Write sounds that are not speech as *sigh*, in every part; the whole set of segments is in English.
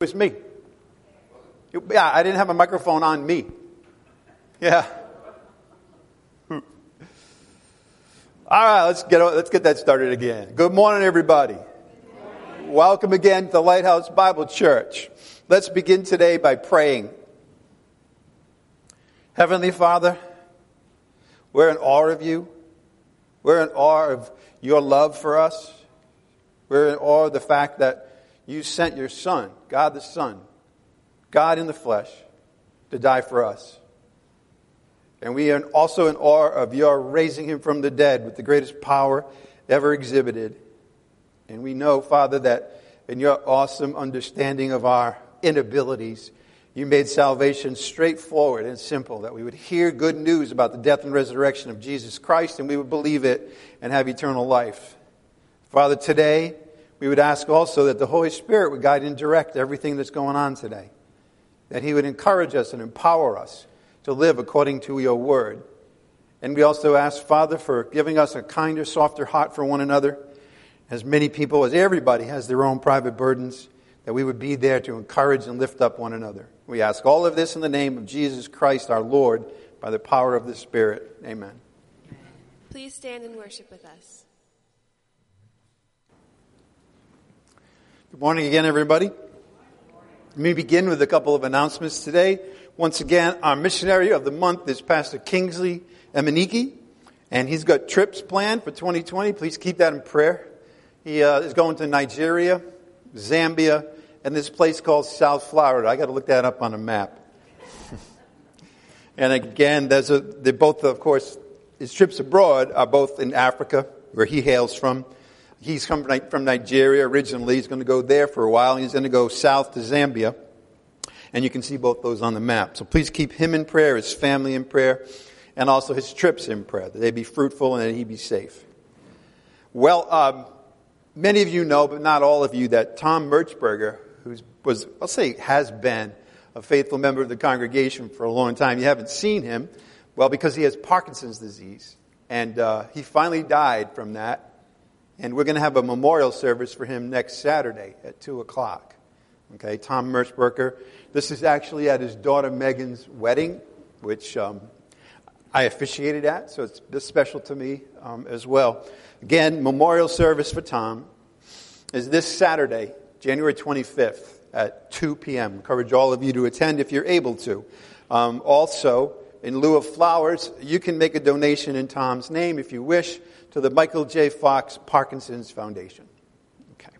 was me. Yeah, I didn't have a microphone on me. Yeah. *laughs* All right, let's get let's get that started again. Good morning, everybody. Good morning. Welcome again to the Lighthouse Bible Church. Let's begin today by praying. Heavenly Father, we're in awe of you. We're in awe of your love for us. We're in awe of the fact that you sent your Son, God the Son, God in the flesh, to die for us. And we are also in awe of your raising him from the dead with the greatest power ever exhibited. And we know, Father, that in your awesome understanding of our inabilities, you made salvation straightforward and simple, that we would hear good news about the death and resurrection of Jesus Christ and we would believe it and have eternal life. Father, today, we would ask also that the Holy Spirit would guide and direct everything that's going on today. That He would encourage us and empower us to live according to your word. And we also ask, Father, for giving us a kinder, softer heart for one another. As many people, as everybody has their own private burdens, that we would be there to encourage and lift up one another. We ask all of this in the name of Jesus Christ our Lord, by the power of the Spirit. Amen. Please stand and worship with us. Good morning again, everybody. Let me begin with a couple of announcements today. Once again, our missionary of the month is Pastor Kingsley Emaniki, and he's got trips planned for 2020. Please keep that in prayer. He uh, is going to Nigeria, Zambia, and this place called South Florida. I got to look that up on a map. *laughs* and again, there's a, they both, of course, his trips abroad are both in Africa, where he hails from, He's come from Nigeria originally. He's going to go there for a while. He's going to go south to Zambia. And you can see both those on the map. So please keep him in prayer, his family in prayer, and also his trips in prayer, that they be fruitful and that he be safe. Well, um, many of you know, but not all of you, that Tom Merchberger, who was, I'll say, has been a faithful member of the congregation for a long time. You haven't seen him, well, because he has Parkinson's disease. And uh, he finally died from that and we're going to have a memorial service for him next Saturday at 2 o'clock. Okay, Tom Merchberger. This is actually at his daughter Megan's wedding, which um, I officiated at, so it's this special to me um, as well. Again, memorial service for Tom is this Saturday, January 25th at 2 p.m. Encourage all of you to attend if you're able to. Um, also, in lieu of flowers, you can make a donation in Tom's name if you wish to the Michael J. Fox Parkinson's Foundation. Okay.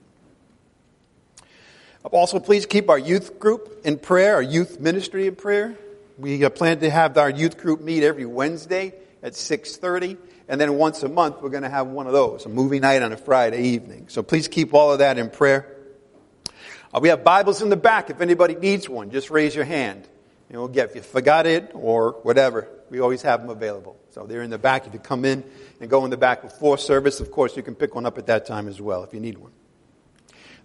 Also, please keep our youth group in prayer, our youth ministry in prayer. We uh, plan to have our youth group meet every Wednesday at 6:30, and then once a month we're going to have one of those, a movie night on a Friday evening. So please keep all of that in prayer. Uh, we have Bibles in the back. If anybody needs one, just raise your hand. And we'll get if you forgot it or whatever. We always have them available. So they're in the back. If you come in and go in the back before service, of course, you can pick one up at that time as well if you need one.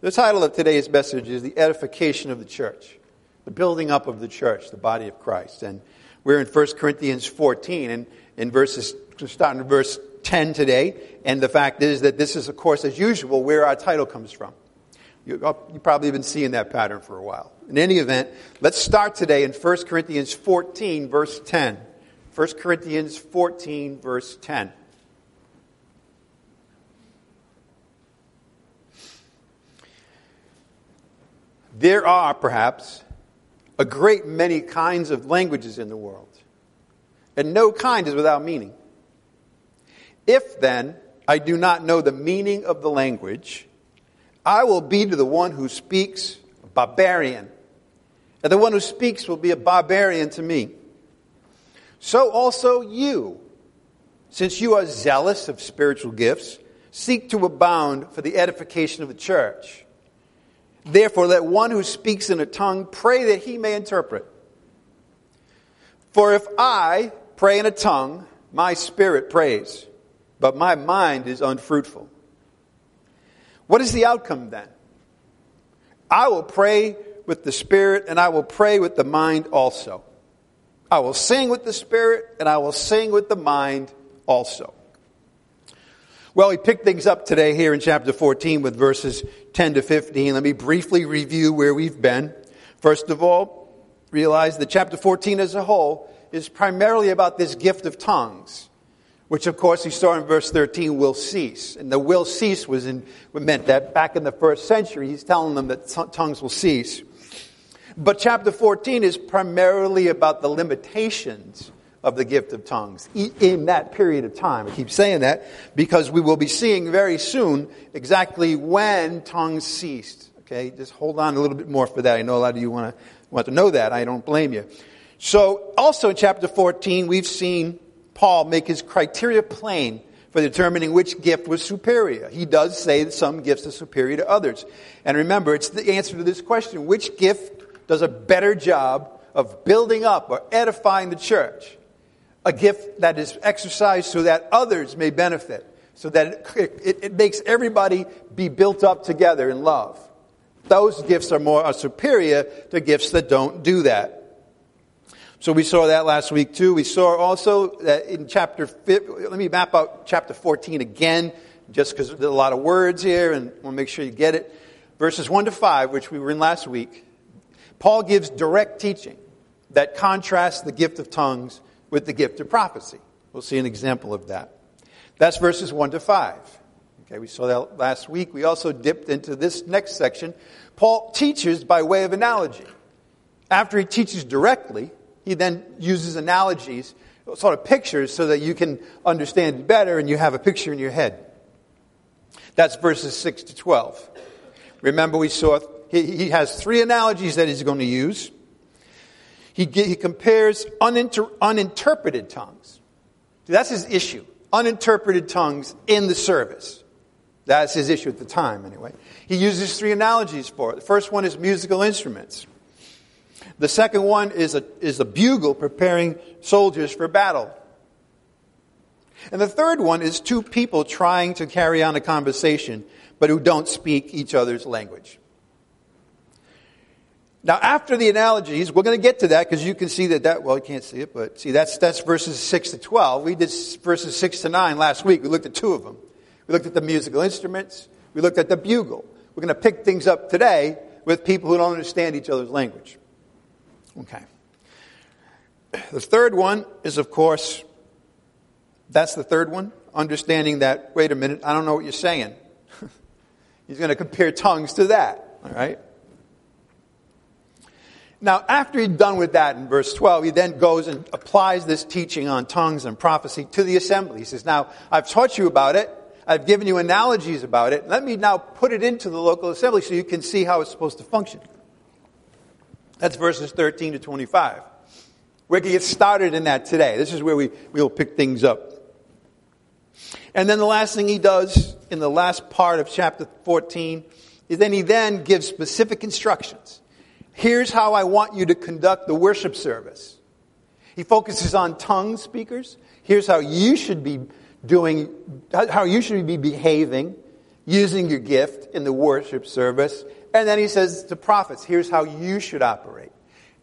The title of today's message is The Edification of the Church, the building up of the church, the body of Christ. And we're in 1 Corinthians 14 and in verses, starting in verse 10 today. And the fact is that this is, of course, as usual, where our title comes from. You, uh, have probably been seeing that pattern for a while. In any event, let's start today in 1 Corinthians 14, verse 10. 1 Corinthians 14, verse 10. There are, perhaps, a great many kinds of languages in the world, and no kind is without meaning. If then I do not know the meaning of the language, I will be to the one who speaks a barbarian, and the one who speaks will be a barbarian to me so also you, since you are zealous of spiritual gifts, seek to abound for the edification of the church. Therefore, let one who speaks in a tongue pray that he may interpret. For if I pray in a tongue, my spirit prays, but my mind is unfruitful. What is the outcome then? I will pray with the spirit and I will pray with the mind also. I will sing with the Spirit and I will sing with the mind also. Well, we pick things up today here in chapter 14 with verses 10 to 15. Let me briefly review where we've been. First of all, realize that chapter 14 as a whole is primarily about this gift of tongues, which of course he saw in verse 13 will cease. And the will cease was in, meant that back in the first century, he's telling them that tongues will cease. But chapter 14 is primarily about the limitations of the gift of tongues in that period of time. I keep saying that because we will be seeing very soon exactly when tongues ceased. Okay, just hold on a little bit more for that. I know a lot of you want to want to know that. I don't blame you. So, also in chapter 14, we've seen Paul make his criteria plain for determining which gift was superior. He does say that some gifts are superior to others. And remember, it's the answer to this question which gift does a better job of building up or edifying the church? a gift that is exercised so that others may benefit, so that it, it, it makes everybody be built up together in love. Those gifts are more are superior to gifts that don't do that. So we saw that last week too. We saw also that in chapter, let me map out chapter 14 again, just because there's a lot of words here and we'll make sure you get it. Verses 1 to 5, which we were in last week, Paul gives direct teaching that contrasts the gift of tongues with the gift of prophecy. We'll see an example of that. That's verses 1 to 5. Okay, we saw that last week. We also dipped into this next section. Paul teaches by way of analogy. After he teaches directly, he then uses analogies, sort of pictures, so that you can understand better and you have a picture in your head. That's verses 6 to 12. Remember, we saw he, has three analogies that he's going to use. He, he compares uninter, uninterpreted tongues. That's his issue. Uninterpreted tongues in the service. That's his issue at the time, anyway. He uses three analogies for it. The first one is musical instruments. The second one is a, is a bugle preparing soldiers for battle. And the third one is two people trying to carry on a conversation, but who don't speak each other's language. Now, after the analogies, we're going to get to that because you can see that that, well, you can't see it, but see, that's, that's verses 6 to 12. We did verses 6 to 9 last week. We looked at two of them. We looked at the musical instruments. We looked at the bugle. We're going to pick things up today with people who don't understand each other's language. Okay. The third one is, of course, that's the third one. Understanding that, wait a minute, I don't know what you're saying. *laughs* He's going to compare tongues to that. All right? Now, after he's done with that in verse 12, he then goes and applies this teaching on tongues and prophecy to the assembly. He says, Now, I've taught you about it. I've given you analogies about it. Let me now put it into the local assembly so you can see how it's supposed to function. That's verses 13 to 25. We're going to get started in that today. This is where we, we'll pick things up. And then the last thing he does in the last part of chapter 14 is then he then gives specific instructions Here's how I want you to conduct the worship service. He focuses on tongue speakers. Here's how you should be doing, how you should be behaving, using your gift in the worship service. And then he says to prophets, here's how you should operate.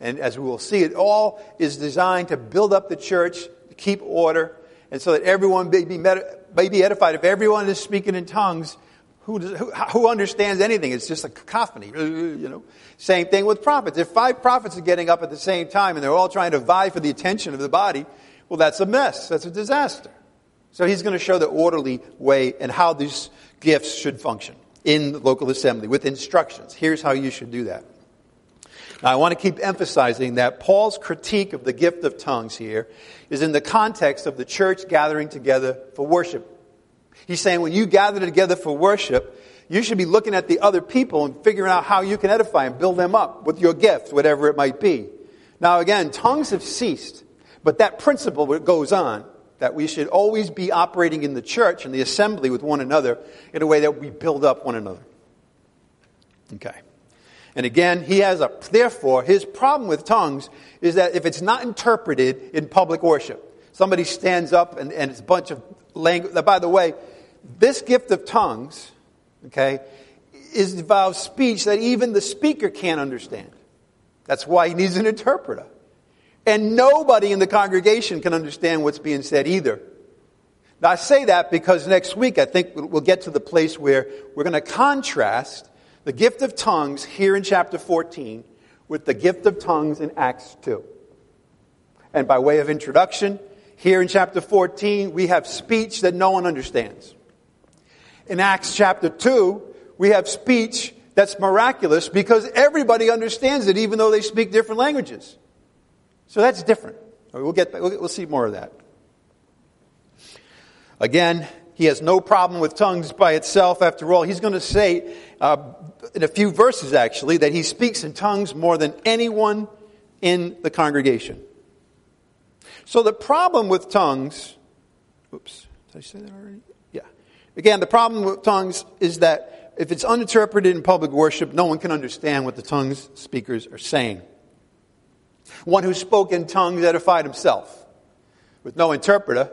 And as we will see, it all is designed to build up the church, to keep order, and so that everyone may be, may be edified. If everyone is speaking in tongues, who, does, who, who, understands anything? It's just a cacophony, uh, uh, you know. Same thing with prophets. If five prophets are getting up at the same time and they're all trying to vie for the attention of the body, well, that's a mess. That's a disaster. So he's going to show the orderly way and how these gifts should function in the local assembly with instructions. Here's how you should do that. Now, I want to keep emphasizing that Paul's critique of the gift of tongues here is in the context of the church gathering together for worship He's saying when you gather together for worship, you should be looking at the other people and figuring out how you can edify and build them up with your gift, whatever it might be. Now again, tongues have ceased, but that principle goes on that we should always be operating in the church and the assembly with one another in a way that we build up one another. Okay. And again, he has a, therefore, his problem with tongues is that if it's not interpreted in public worship, somebody stands up and, and it's a bunch of language. By the way, this gift of tongues, okay, is involves speech that even the speaker can't understand. That's why he needs an interpreter. And nobody in the congregation can understand what's being said either. Now, I say that because next week I think we'll get to the place where we're going to contrast the gift of tongues here in chapter 14 with the gift of tongues in Acts 2. And by way of introduction, here in chapter 14, we have speech that no one understands. In Acts chapter 2, we have speech that's miraculous because everybody understands it, even though they speak different languages. So that's different. We'll get we'll see more of that. Again, he has no problem with tongues by itself. After all, he's going to say uh, in a few verses actually that he speaks in tongues more than anyone in the congregation. So the problem with tongues, oops, did I say that already? Again, the problem with tongues is that if it's uninterpreted in public worship, no one can understand what the tongues speakers are saying. One who spoke in tongues edified himself. With no interpreter,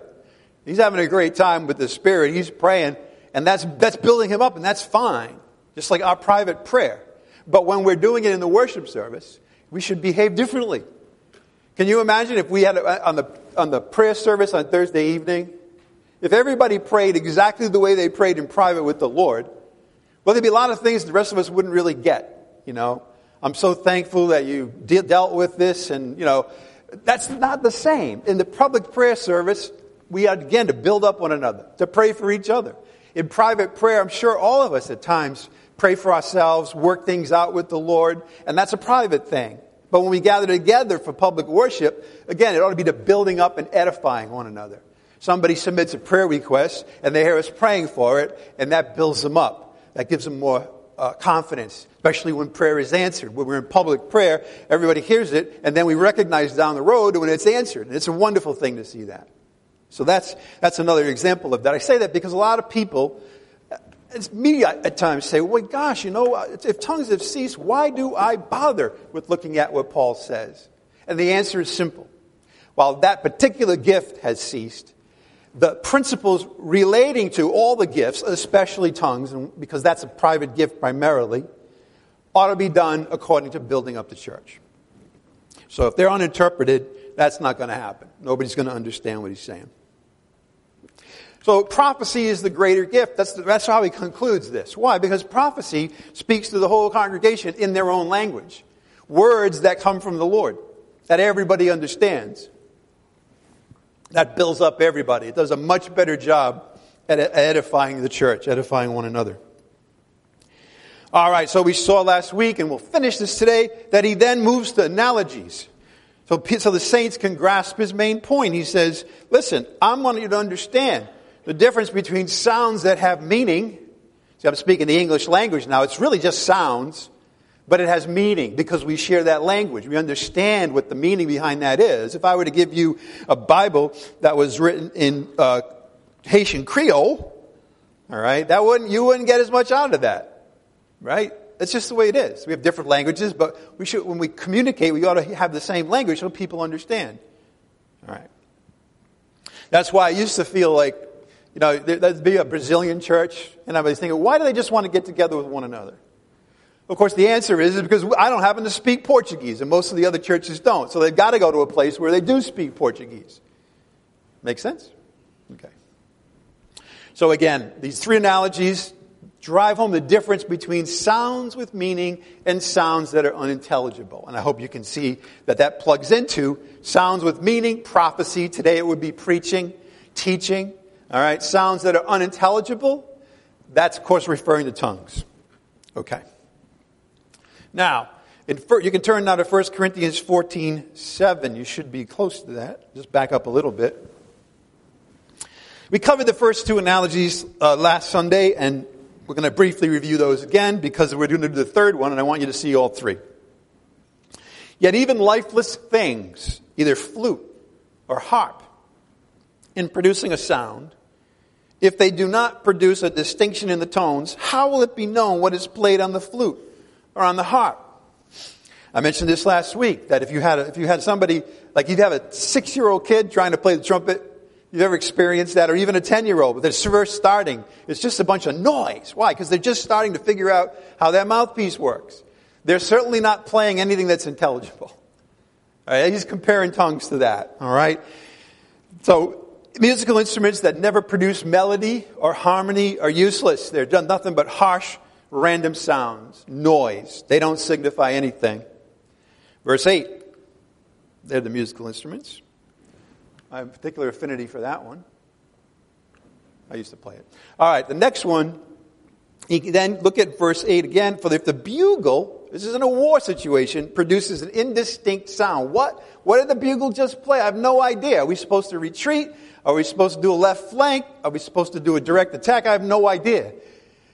he's having a great time with the Spirit. He's praying, and that's, that's building him up, and that's fine. Just like our private prayer. But when we're doing it in the worship service, we should behave differently. Can you imagine if we had on the, on the prayer service on Thursday evening, if everybody prayed exactly the way they prayed in private with the Lord, well, there'd be a lot of things the rest of us wouldn't really get, you know. I'm so thankful that you de- dealt with this, and, you know, that's not the same. In the public prayer service, we are, again, to build up one another, to pray for each other. In private prayer, I'm sure all of us at times pray for ourselves, work things out with the Lord, and that's a private thing. But when we gather together for public worship, again, it ought to be to building up and edifying one another. Somebody submits a prayer request, and they hear us praying for it, and that builds them up. That gives them more uh, confidence, especially when prayer is answered. When we're in public prayer, everybody hears it, and then we recognize down the road when it's answered. And it's a wonderful thing to see that. So that's, that's another example of that. I say that because a lot of people, it's me at times say, well, gosh, you know, if tongues have ceased, why do I bother with looking at what Paul says? And the answer is simple. While that particular gift has ceased, the principles relating to all the gifts, especially tongues, because that's a private gift primarily, ought to be done according to building up the church. So if they're uninterpreted, that's not going to happen. Nobody's going to understand what he's saying. So prophecy is the greater gift. That's, the, that's how he concludes this. Why? Because prophecy speaks to the whole congregation in their own language. Words that come from the Lord, that everybody understands. That builds up everybody. It does a much better job at edifying the church, edifying one another. All right, so we saw last week, and we'll finish this today, that he then moves to analogies. So, so the saints can grasp his main point. He says, listen, I want you to understand the difference between sounds that have meaning. See, I'm speaking the English language now. It's really just sounds, but it has meaning because we share that language. We understand what the meaning behind that is. If I were to give you a Bible that was written in uh, Haitian Creole, all right, that wouldn't you wouldn't get as much out of that, right? That's just the way it is. We have different languages, but we should, when we communicate, we ought to have the same language so people understand. All right. That's why I used to feel like you know, there'd be a Brazilian church, and I was thinking, why do they just want to get together with one another? Of course, the answer is, is because I don't happen to speak Portuguese, and most of the other churches don't. So they've got to go to a place where they do speak Portuguese. Make sense? Okay. So again, these three analogies drive home the difference between sounds with meaning and sounds that are unintelligible. And I hope you can see that that plugs into sounds with meaning, prophecy. Today it would be preaching, teaching, all right, sounds that are unintelligible, that's of course referring to tongues. Okay. Now, in, you can turn now to 1 Corinthians 14 7. You should be close to that. Just back up a little bit. We covered the first two analogies uh, last Sunday, and we're going to briefly review those again because we're going to do the third one, and I want you to see all three. Yet even lifeless things, either flute or harp, in producing a sound, if they do not produce a distinction in the tones, how will it be known what is played on the flute or on the harp? I mentioned this last week that if you had a, if you had somebody like you'd have a six year old kid trying to play the trumpet, you've ever experienced that, or even a ten year old, but they're first starting, it's just a bunch of noise. Why? Because they're just starting to figure out how that mouthpiece works. They're certainly not playing anything that's intelligible. All right, he's comparing tongues to that. All right, so Musical instruments that never produce melody or harmony are useless. They're done nothing but harsh, random sounds, noise. They don't signify anything. Verse 8, they're the musical instruments. I have a particular affinity for that one. I used to play it. All right, the next one, then look at verse 8 again. For if the bugle, this is in a war situation, produces an indistinct sound, what, what did the bugle just play? I have no idea. Are we supposed to retreat? Are we supposed to do a left flank? Are we supposed to do a direct attack? I have no idea.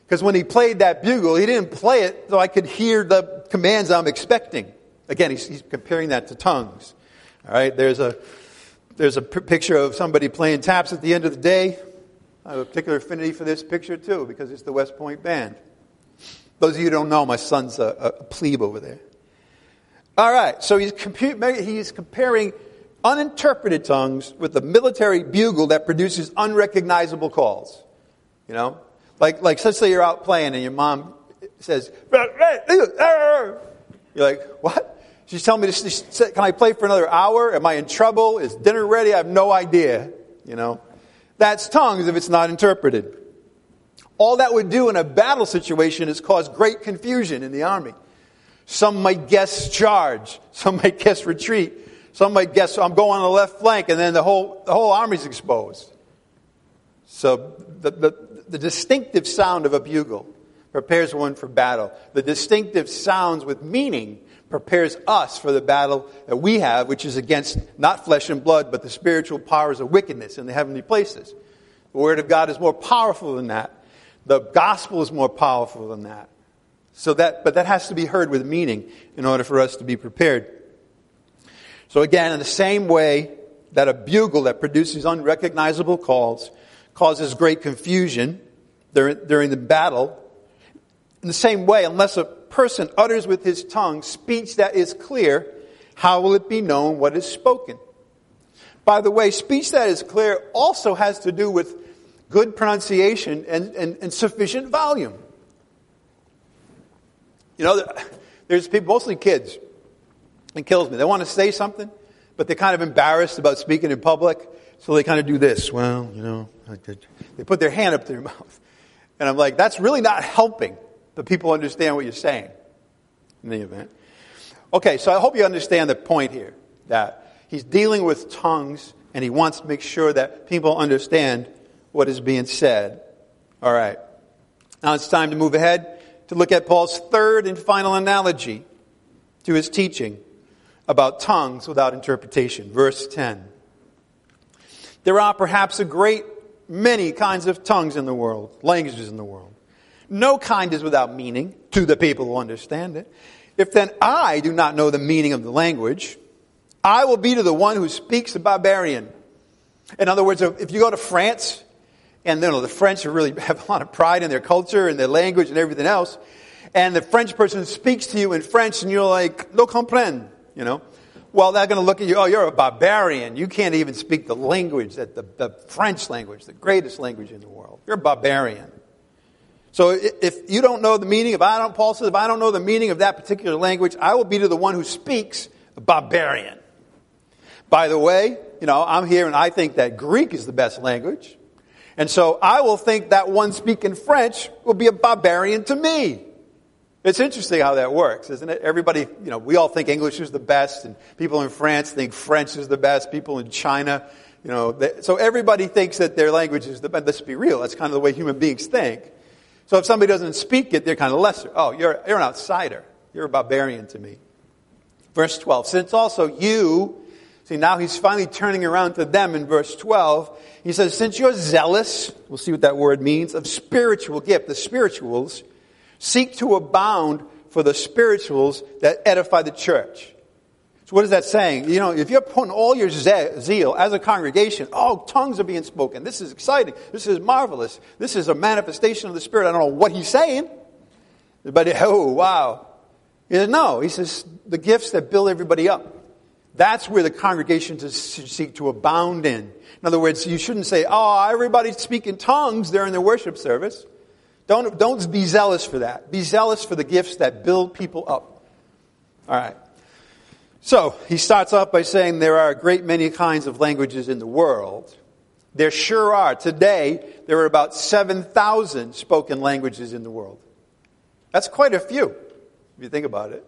Because when he played that bugle, he didn't play it so I could hear the commands I'm expecting. Again, he's, he's comparing that to tongues. All right, there's a, there's a p- picture of somebody playing taps at the end of the day. I have a particular affinity for this picture too because it's the West Point Band. Those of you who don't know, my son's a, a plebe over there. All right, so he's, compu- he's comparing uninterpreted tongues with the military bugle that produces unrecognizable calls. You know? Like, like, let's say you're out playing and your mom says, you're like, what? She's telling me, to, can I play for another hour? Am I in trouble? Is dinner ready? I have no idea. You know? That's tongues if it's not interpreted. All that would do in a battle situation is cause great confusion in the army. Some might guess charge. Some might guess retreat. Some might guess I'm going on the left flank and then the whole, the whole army's exposed. So the, the, the distinctive sound of a bugle prepares one for battle. The distinctive sounds with meaning prepares us for the battle that we have, which is against not flesh and blood, but the spiritual powers of wickedness in the heavenly places. The Word of God is more powerful than that. The gospel is more powerful than that. So that, but that has to be heard with meaning in order for us to be prepared. So again, in the same way that a bugle that produces unrecognizable calls causes great confusion during, during the battle, in the same way, unless a person utters with his tongue speech that is clear, how will it be known what is spoken? By the way, speech that is clear also has to do with good pronunciation and, and, and sufficient volume. You know, there's people, mostly kids, it kills me. They want to say something, but they're kind of embarrassed about speaking in public, so they kind of do this. Well, you know, they put their hand up to their *laughs* mouth. And I'm like, that's really not helping the people understand what you're saying in the event. Okay, so I hope you understand the point here that he's dealing with tongues and he wants to make sure that people understand what is being said. All right. Now it's time to move ahead to look at Paul's third and final analogy to his teaching about tongues without interpretation. Verse 10. There are perhaps a great many kinds of tongues in the world, languages in the world. No kind is without meaning to the people who understand it. If then I do not know the meaning of the language, I will be to the one who speaks the barbarian. In other words, if you go to France, and you know, the French really *laughs* have a lot of pride in their culture and their language and everything else, and the French person speaks to you in French and you're like, no comprenne, you know. Well, they're going to look at you, oh, you're a barbarian. You can't even speak the language, that the, the French language, the greatest language in the world. You're a barbarian. So if you don't know the meaning, if I don't, Paul says, if I don't know the meaning of that particular language, I will be to the one who speaks a barbarian. By the way, you know, I'm here and I think that Greek is the best language. And so I will think that one speaking French will be a barbarian to me. It's interesting how that works, isn't it? Everybody, you know, we all think English is the best, and people in France think French is the best, people in China, you know, they, so everybody thinks that their language is the best. Let's be real, that's kind of the way human beings think. So if somebody doesn't speak it, they're kind of lesser. Oh, you're, you're an outsider. You're a barbarian to me. Verse 12. Since also you, see now he's finally turning around to them in verse 12. He says, since you're zealous, we'll see what that word means, of spiritual gift, the spirituals, seek to abound for the spirituals that edify the church. So what is that saying? You know, if you're putting all your zeal as a congregation, oh, tongues are being spoken. This is exciting. This is marvelous. This is a manifestation of the Spirit. I don't know what he's saying, but *laughs* oh, wow. He says, no. He says, the gifts that build everybody up. That's where the congregation should seek to abound in. In other words, you shouldn't say, oh, everybody's speaking tongues during the worship service. Don't, don't be zealous for that. Be zealous for the gifts that build people up. All right. So he starts off by saying there are a great many kinds of languages in the world. There sure are. Today, there are about 7,000 spoken languages in the world. That's quite a few, if you think about it.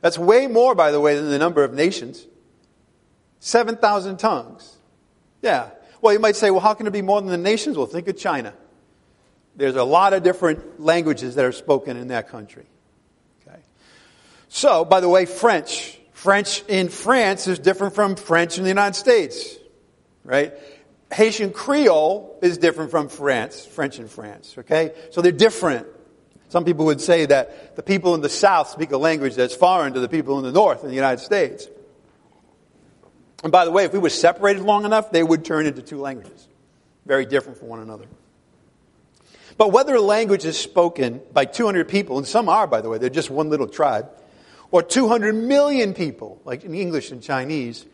That's way more, by the way, than the number of nations. 7,000 tongues. Yeah. Well, you might say, well, how can it be more than the nations? Well, think of China. There's a lot of different languages that are spoken in that country. Okay. So, by the way, French. French in France is different from French in the United States. Right? Haitian Creole is different from France, French in France, okay? So they're different. Some people would say that the people in the South speak a language that's foreign to the people in the North in the United States. And by the way, if we were separated long enough, they would turn into two languages. Very different from one another. But whether a language is spoken by 200 people, and some are, by the way, they're just one little tribe, or 200 million people, like in English and Chinese,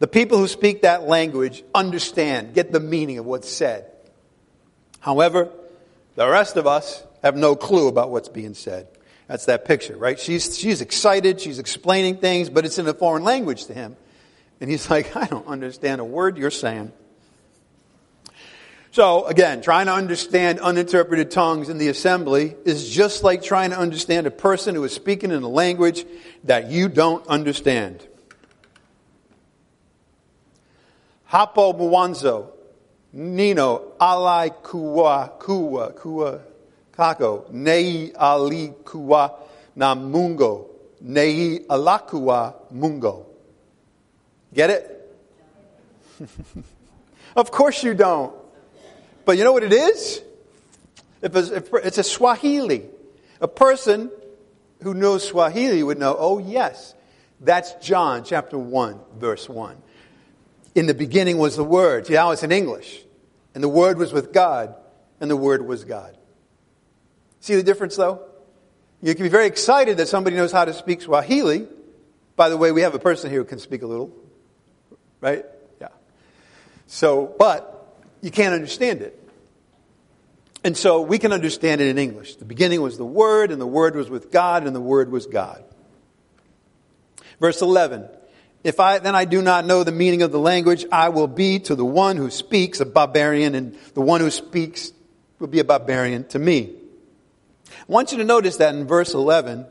the people who speak that language understand, get the meaning of what's said. However, the rest of us have no clue about what's being said. That's that picture, right? She's, she's excited, she's explaining things, but it's in a foreign language to him. And he's like, I don't understand a word you're saying. So, again, trying to understand uninterpreted tongues in the assembly is just like trying to understand a person who is speaking in a language that you don't understand. Hapo Mwanzo, Nino, Alai Kuwa, Kuwa, Kuwa, Kako, Nei Ali Na Mungo, Nei Alakua Mungo. Get it? *laughs* of course you don't. But you know what it is? It's a Swahili. A person who knows Swahili would know, oh yes, that's John chapter 1, verse 1. In the beginning was the Word. See, now it's in English. And the Word was with God, and the Word was God. See the difference, though? You can be very excited that somebody knows how to speak Swahili. By the way, we have a person here who can speak a little, right? Yeah. So, but you can't understand it. And so we can understand it in English. The beginning was the Word, and the Word was with God, and the Word was God. Verse 11 if I, then I do not know the meaning of the language, I will be to the one who speaks a barbarian, and the one who speaks will be a barbarian to me. I want you to notice that in verse 11,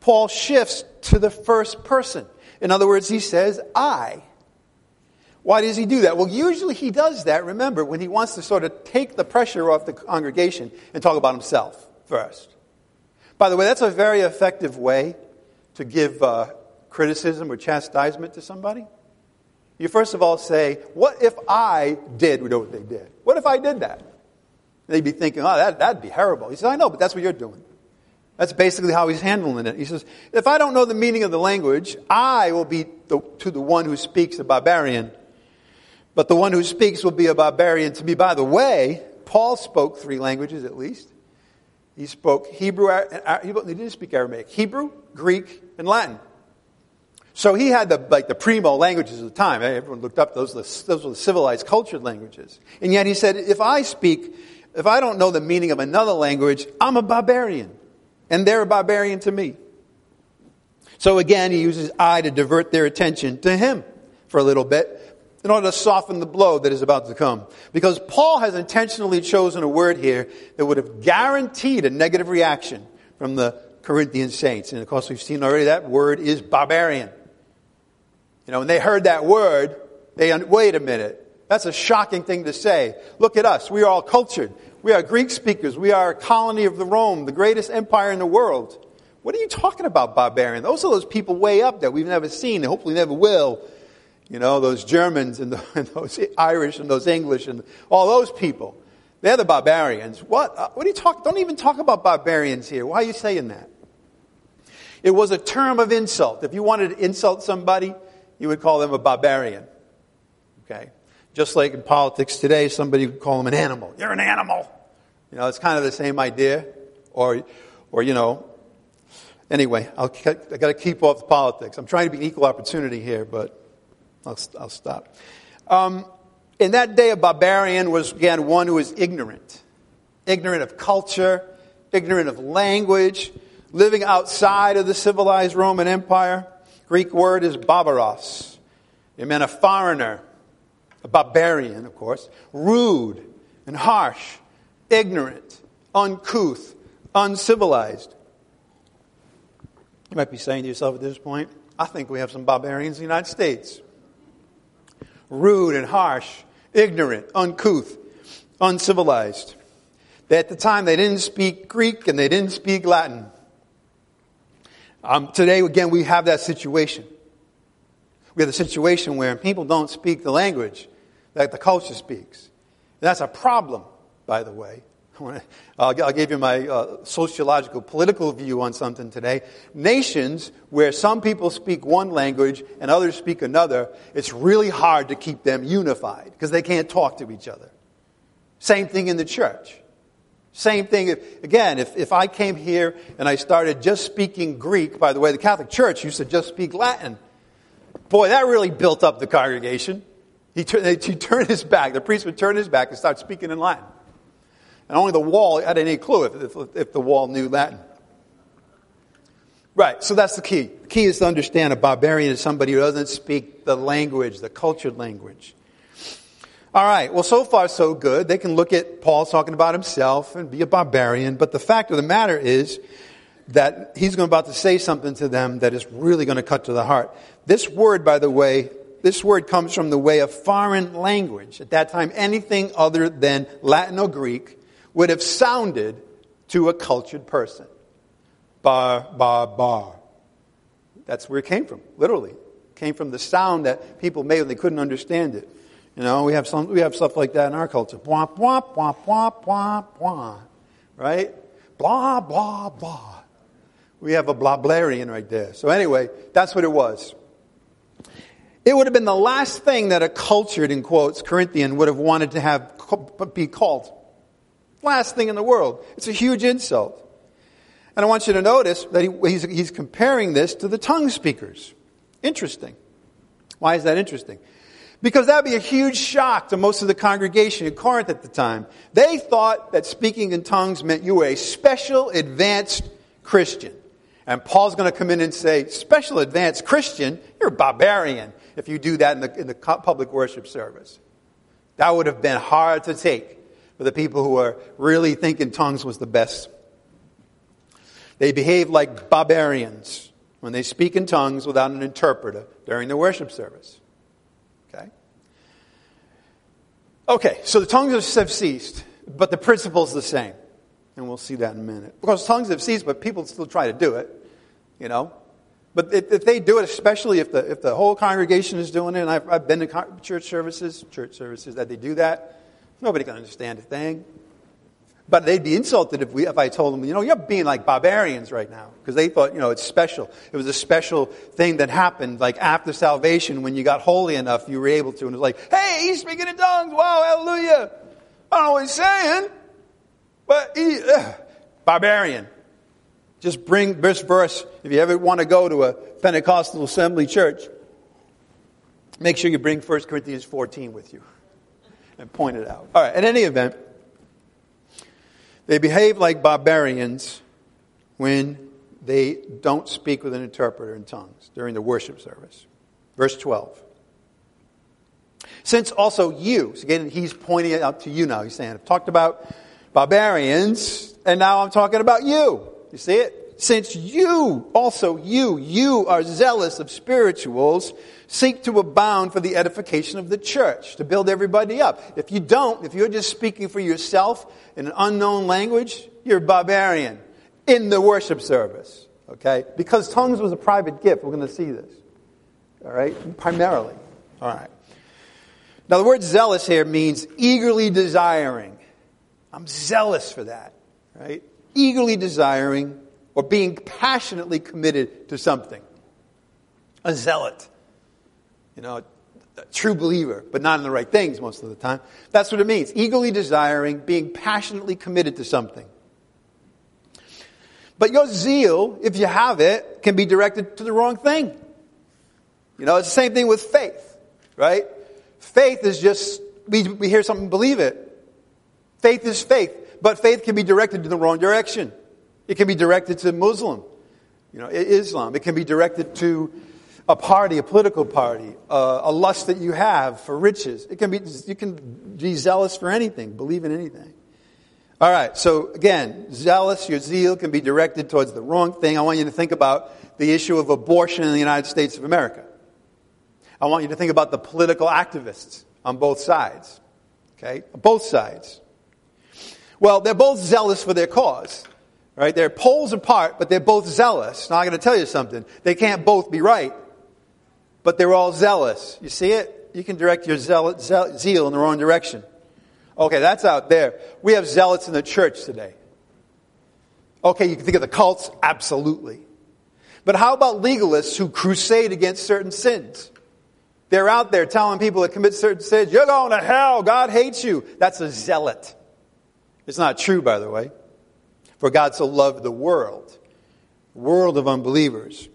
Paul shifts to the first person. In other words, he says, I. Why does he do that? Well, usually he does that, remember, when he wants to sort of take the pressure off the congregation and talk about himself first. By the way, that's a very effective way to give uh, criticism or chastisement to somebody? You first of all say, What if I did know what they did? What if I did that? They'd be thinking, Oh, that, that'd be horrible. He says, I know, but that's what you're doing. That's basically how he's handling it. He says, If I don't know the meaning of the language, I will be the, to the one who speaks a barbarian. But the one who speaks will be a barbarian to me. By the way, Paul spoke three languages at least. He spoke Hebrew, uh, he didn't speak Aramaic, Hebrew, Greek, and Latin. So he had the, like the primo languages of the time. Everyone looked up those, those were the civilized, cultured languages. And yet he said, if I speak, if I don't know the meaning of another language, I'm a barbarian. And they're a barbarian to me. So again, he uses I to divert their attention to him for a little bit in order to soften the blow that is about to come. Because Paul has intentionally chosen a word here that would have guaranteed a negative reaction from the Corinthian saints. And of course, we've seen already that word is barbarian. You know, when they heard that word, they, wait a minute. That's a shocking thing to say. Look at us. We are all cultured. We are Greek speakers. We are a colony of the Rome, the greatest empire in the world. What are you talking about, barbarian? Those are those people way up there we've never seen and hopefully never will. You know, those Germans and, the, *laughs* and those Irish and those English and all those people. They're the barbarians. What? Uh, what are you talking? Don't even talk about barbarians here. Why are you saying that? It was a term of insult. If you wanted to insult somebody, you would call them a barbarian. Okay? Just like in politics today, somebody would call them an animal. You're an animal. You know, it's kind of the same idea. Or, or you know, anyway, I'll, I got to keep off the politics. I'm trying to be equal opportunity here, but I'll, I'll stop. Um, in that day, a barbarian was, again, one who was ignorant. Ignorant of culture, ignorant of language, living outside of the civilized Roman Empire. Greek word is barbaros. It meant a foreigner, a barbarian, of course, rude and harsh, ignorant, uncouth, uncivilized. You might be saying to yourself at this point, I think we have some barbarians in the United States. Rude and harsh, ignorant, uncouth, uncivilized. At the time, they didn't speak Greek and they didn't speak Latin. Um, today, again, we have that situation. We have the situation where people don't speak the language that the culture speaks. And that's a problem, by the way. *laughs* I'll give you my uh, sociological, political view on something today. Nations where some people speak one language and others speak another, it's really hard to keep them unified because they can't talk to each other. Same thing in the church. Same thing, if, again, if, if I came here and I started just speaking Greek, by the way, the Catholic Church used to just speak Latin. Boy, that really built up the congregation. He, he turned his back, the priest would turn his back and start speaking in Latin. And only the wall had any clue if, if, if the wall knew Latin. Right, so that's the key. The key is to understand a barbarian is somebody who doesn't speak the language, the cultured language. All right, well, so far so good. They can look at Paul talking about himself and be a barbarian, but the fact of the matter is that he's about to say something to them that is really going to cut to the heart. This word, by the way, this word comes from the way of foreign language. At that time, anything other than Latin or Greek would have sounded to a cultured person. Bar, bar, bar. That's where it came from, literally. It came from the sound that people made when they couldn't understand it. You know, we have some, we have stuff like that in our culture. Blah, blah, blah, blah, blah, blah. Right? Blah, blah, blah. We have a blablarian right there. So anyway, that's what it was. It would have been the last thing that a cultured, in quotes, Corinthian would have wanted to have be called. Last thing in the world. It's a huge insult. And I want you to notice that he, he's, he's comparing this to the tongue speakers. Interesting. Why is that interesting? Because that would be a huge shock to most of the congregation in Corinth at the time. They thought that speaking in tongues meant you were a special advanced Christian. And Paul's going to come in and say, special advanced Christian, you're a barbarian if you do that in the, in the public worship service. That would have been hard to take for the people who are really thinking tongues was the best. They behave like barbarians when they speak in tongues without an interpreter during the worship service. Okay, Okay, so the tongues have ceased, but the principle is the same. And we'll see that in a minute. Because tongues have ceased, but people still try to do it, you know. But if, if they do it, especially if the, if the whole congregation is doing it, and I've, I've been to church services, church services that they do that, nobody can understand a thing. But they'd be insulted if, we, if I told them, you know, you're being like barbarians right now. Because they thought, you know, it's special. It was a special thing that happened, like after salvation, when you got holy enough, you were able to. And it was like, hey, he's speaking in tongues. Wow, hallelujah. I don't know what he's saying. But he, uh, barbarian. Just bring this verse. If you ever want to go to a Pentecostal assembly church, make sure you bring 1 Corinthians 14 with you and point it out. All right, in any event, they behave like barbarians when they don't speak with an interpreter in tongues during the worship service. Verse 12. Since also you, so again, he's pointing it out to you now. He's saying, I've talked about barbarians, and now I'm talking about you. You see it? Since you, also you, you are zealous of spirituals, seek to abound for the edification of the church, to build everybody up. If you don't, if you're just speaking for yourself in an unknown language, you're barbarian in the worship service. Okay? Because tongues was a private gift. We're going to see this. All right? Primarily. All right. Now, the word zealous here means eagerly desiring. I'm zealous for that. Right? Eagerly desiring or being passionately committed to something. A zealot. You know, a true believer, but not in the right things most of the time. That's what it means. Eagerly desiring, being passionately committed to something. But your zeal, if you have it, can be directed to the wrong thing. You know, it's the same thing with faith, right? Faith is just, we, we hear something, believe it. Faith is faith, but faith can be directed to the wrong direction. It can be directed to Muslim, you know, Islam. It can be directed to a party, a political party, uh, a lust that you have for riches. It can be, you can be zealous for anything, believe in anything. All right, so again, zealous, your zeal can be directed towards the wrong thing. I want you to think about the issue of abortion in the United States of America. I want you to think about the political activists on both sides. Okay? Both sides. Well, they're both zealous for their cause. Right? They're poles apart, but they're both zealous. Now, I'm going to tell you something. They can't both be right, but they're all zealous. You see it? You can direct your zeal, zeal in the wrong direction. Okay, that's out there. We have zealots in the church today. Okay, you can think of the cults? Absolutely. But how about legalists who crusade against certain sins? They're out there telling people that commit certain sins, you're going to hell, God hates you. That's a zealot. It's not true, by the way. For God so loved the world, world of unbelievers.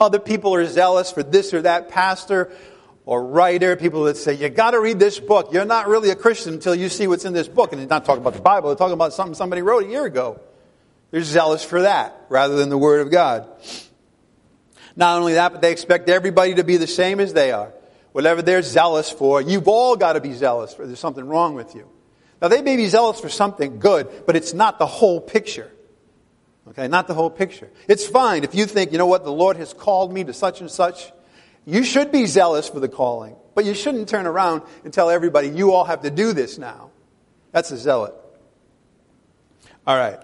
Other people are zealous for this or that pastor or writer, people that say, you gotta read this book. You're not really a Christian until you see what's in this book. And they're not talking about the Bible, they're talking about something somebody wrote a year ago. They're zealous for that rather than the Word of God. Not only that, but they expect everybody to be the same as they are. Whatever they're zealous for, you've all got to be zealous for. There's something wrong with you. Now, they may be zealous for something good, but it's not the whole picture. Okay, not the whole picture. It's fine if you think, you know what, the Lord has called me to such and such. You should be zealous for the calling, but you shouldn't turn around and tell everybody, you all have to do this now. That's a zealot. All right.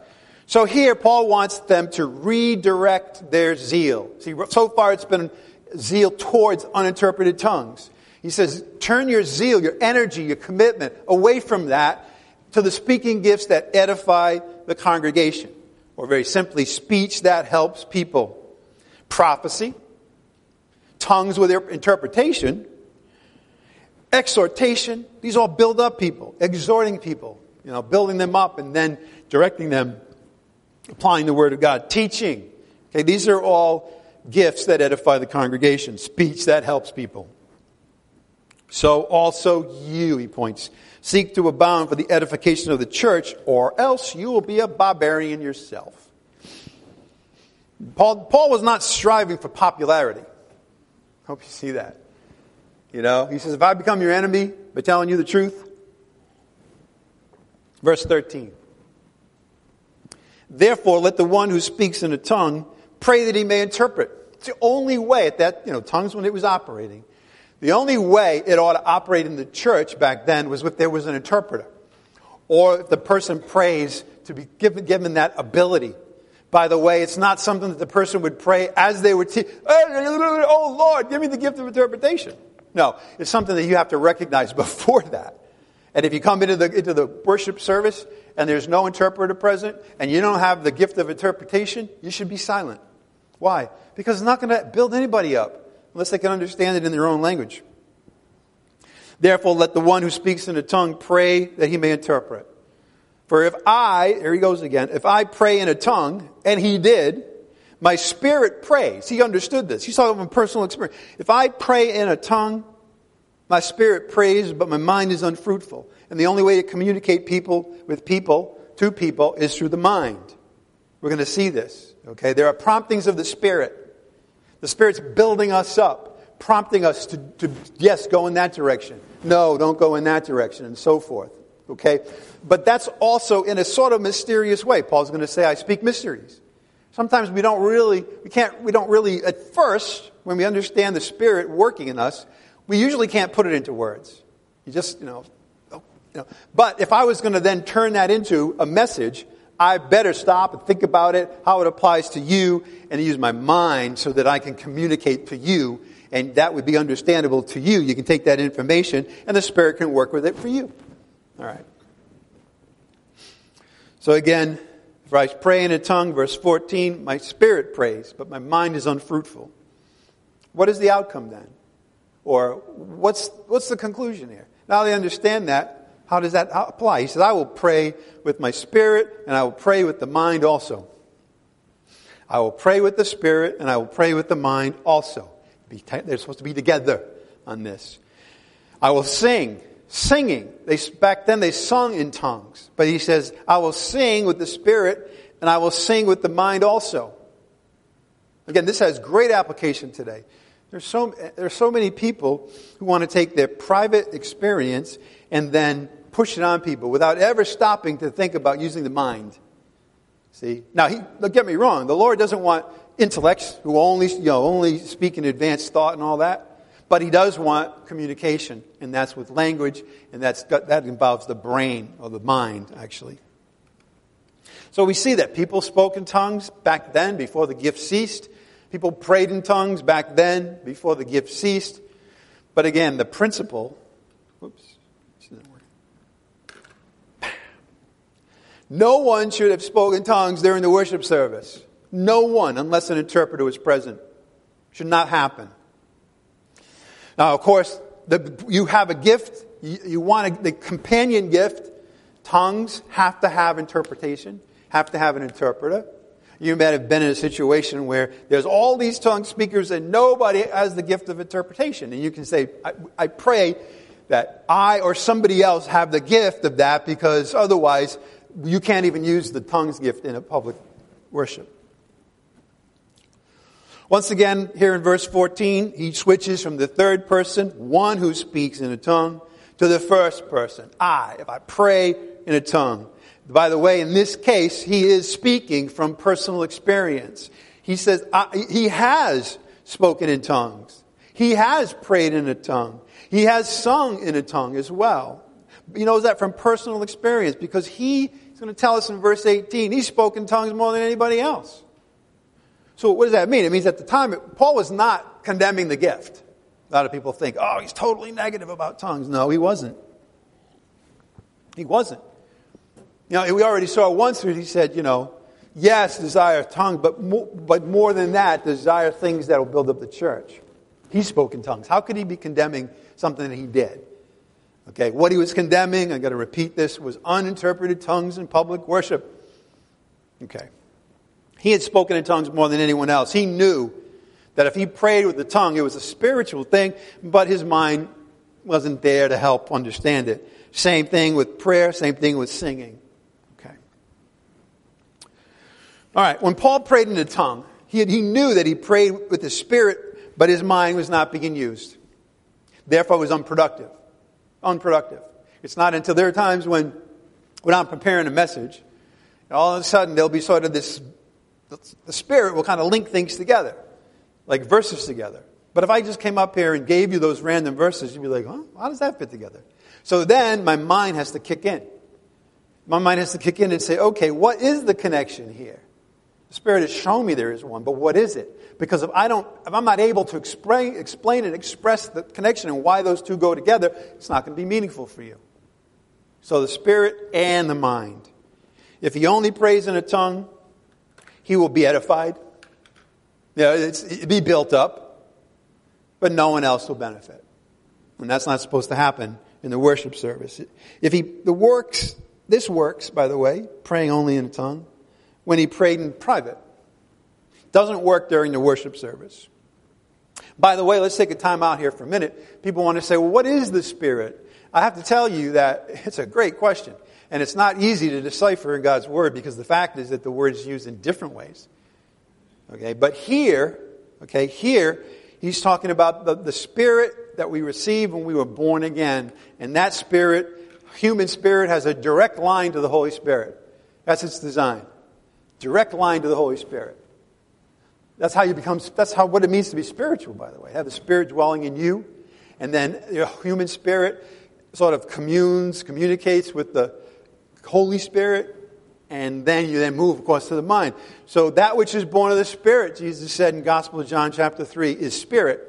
So here, Paul wants them to redirect their zeal. See, so far it's been zeal towards uninterpreted tongues. He says, turn your zeal, your energy, your commitment away from that to the speaking gifts that edify the congregation. Or very simply, speech that helps people. Prophecy, tongues with interpretation, exhortation, these all build up people, exhorting people, you know, building them up and then directing them applying the Word of God, teaching. Okay, these are all gifts that edify the congregation, speech that helps people. So also you, he points, seek to abound for the edification of the church, or else you will be a barbarian yourself. Paul, Paul was not striving for popularity. Hope you see that. You know, he says, if I become your enemy by telling you the truth, verse 13. Therefore, let the one who speaks in a tongue pray that he may interpret. It's the only way at that, you know, tongues when it was operating. The only way it ought to operate in the church back then was if there was an interpreter. Or if the person prays to be given, given that ability. By the way, it's not something that the person would pray as they would teach. Oh Lord, give me the gift of interpretation. No, it's something that you have to recognize *laughs* before that. And if you come into the, into the worship service and there's no interpreter present and you don't have the gift of interpretation, you should be silent. Why? Because it's not going to build anybody up unless they can understand it in their own language. Therefore, let the one who speaks in a tongue pray that he may interpret. For if I, here he goes again, if I pray in a tongue, and he did, my spirit prays. He understood this. He saw it from personal experience. If I pray in a tongue, my spirit prays, but my mind is unfruitful. And the only way to communicate people with people, to people, is through the mind. We're going to see this. Okay? There are promptings of the Spirit. The Spirit's building us up, prompting us to, to yes, go in that direction. No, don't go in that direction, and so forth. Okay? But that's also in a sort of mysterious way. Paul's going to say, I speak mysteries. Sometimes we don't really, we can't, we don't really, at first, when we understand the Spirit working in us, we usually can't put it into words. You just, you know, oh, you know. But if I was going to then turn that into a message, I better stop and think about it, how it applies to you, and use my mind so that I can communicate to you, and that would be understandable to you. You can take that information, and the Spirit can work with it for you. All right. So again, if I pray in a tongue, verse 14, my spirit prays, but my mind is unfruitful. What is the outcome then? Or what's, what's the conclusion here? Now they understand that. How does that apply? He says, I will pray with my spirit and I will pray with the mind also. I will pray with the spirit and I will pray with the mind also. They're supposed to be together on this. I will sing. Singing. They, back then they sung in tongues. But he says, I will sing with the spirit and I will sing with the mind also. Again, this has great application today. There's so, so many people who want to take their private experience and then push it on people without ever stopping to think about using the mind. See? Now, he, don't get me wrong. The Lord doesn't want intellects who only, you know, only speak in advanced thought and all that. But he does want communication, and that's with language, and that's, that involves the brain or the mind, actually. So we see that people spoke in tongues back then before the gift ceased. People prayed in tongues back then before the gift ceased. But again, the principle, no one should have spoken tongues during the worship service. No one, unless an interpreter was present. Should not happen. Now, of course, the, you have a gift. You, you want a, the companion gift. Tongues have to have interpretation, have to have an interpreter. You may have been in a situation where there's all these tongue speakers and nobody has the gift of interpretation. And you can say, I, I pray that I or somebody else have the gift of that because otherwise you can't even use the tongues gift in a public worship. Once again, here in verse 14, he switches from the third person, one who speaks in a tongue, to the first person, I, if I pray in a tongue. By the way, in this case, he is speaking from personal experience. He says, he has spoken in tongues. He has prayed in a tongue. He has sung in a tongue as well. He knows that from personal experience because he is going to tell us in verse 18, he spoke in tongues more than anybody else. So what does that mean? It means at the time, Paul was not condemning the gift. A lot of people think, oh, he's totally negative about tongues. No, he wasn't. He wasn't. You know, we already saw once where he said, you know, yes, desire tongue, but more, but more than that, desire things that will build up the church. He spoke in tongues. How could he be condemning something that he did? Okay, what he was condemning, I'm going to repeat this, was uninterpreted tongues in public worship. Okay. He had spoken in tongues more than anyone else. He knew that if he prayed with the tongue, it was a spiritual thing, but his mind wasn't there to help understand it. Same thing with prayer, same thing with singing. Okay. All right, when Paul prayed in the tongue, he, had, he knew that he prayed with the Spirit, but his mind was not being used. Therefore, it was unproductive. Unproductive. It's not until there are times when, when I'm preparing a message, all of a sudden there'll be sort of this the Spirit will kind of link things together, like verses together. But if I just came up here and gave you those random verses, you'd be like, huh? How does that fit together? So then my mind has to kick in. My mind has to kick in and say, okay, what is the connection here? The Spirit has shown me there is one, but what is it? Because if I don't, if I'm not able to explain, explain and express the connection and why those two go together, it's not going to be meaningful for you. So the Spirit and the mind. If he only prays in a tongue, he will be edified. You know, it's, be built up, but no one else will benefit. And that's not supposed to happen in the worship service. If he, the works, this works, by the way, praying only in a tongue, when he prayed in private. Doesn't work during the worship service. By the way, let's take a time out here for a minute. People want to say, well, what is the Spirit? I have to tell you that *laughs* it's a great question. And it's not easy to decipher in God's Word because the fact is that the word is used in different ways. Okay, but here, okay, here, he's talking about the, the spirit that we received when we were born again. And that spirit, human spirit, has a direct line to the Holy Spirit. That's its design. Direct line to the Holy Spirit. That's how you become, that's how, what it means to be spiritual, by the way. Have the Spirit dwelling in you. And then your human spirit sort of communes, communicates with the Holy Spirit, and then you then move, of course, to the mind. So that which is born of the Spirit, Jesus said in Gospel of John chapter 3, is Spirit.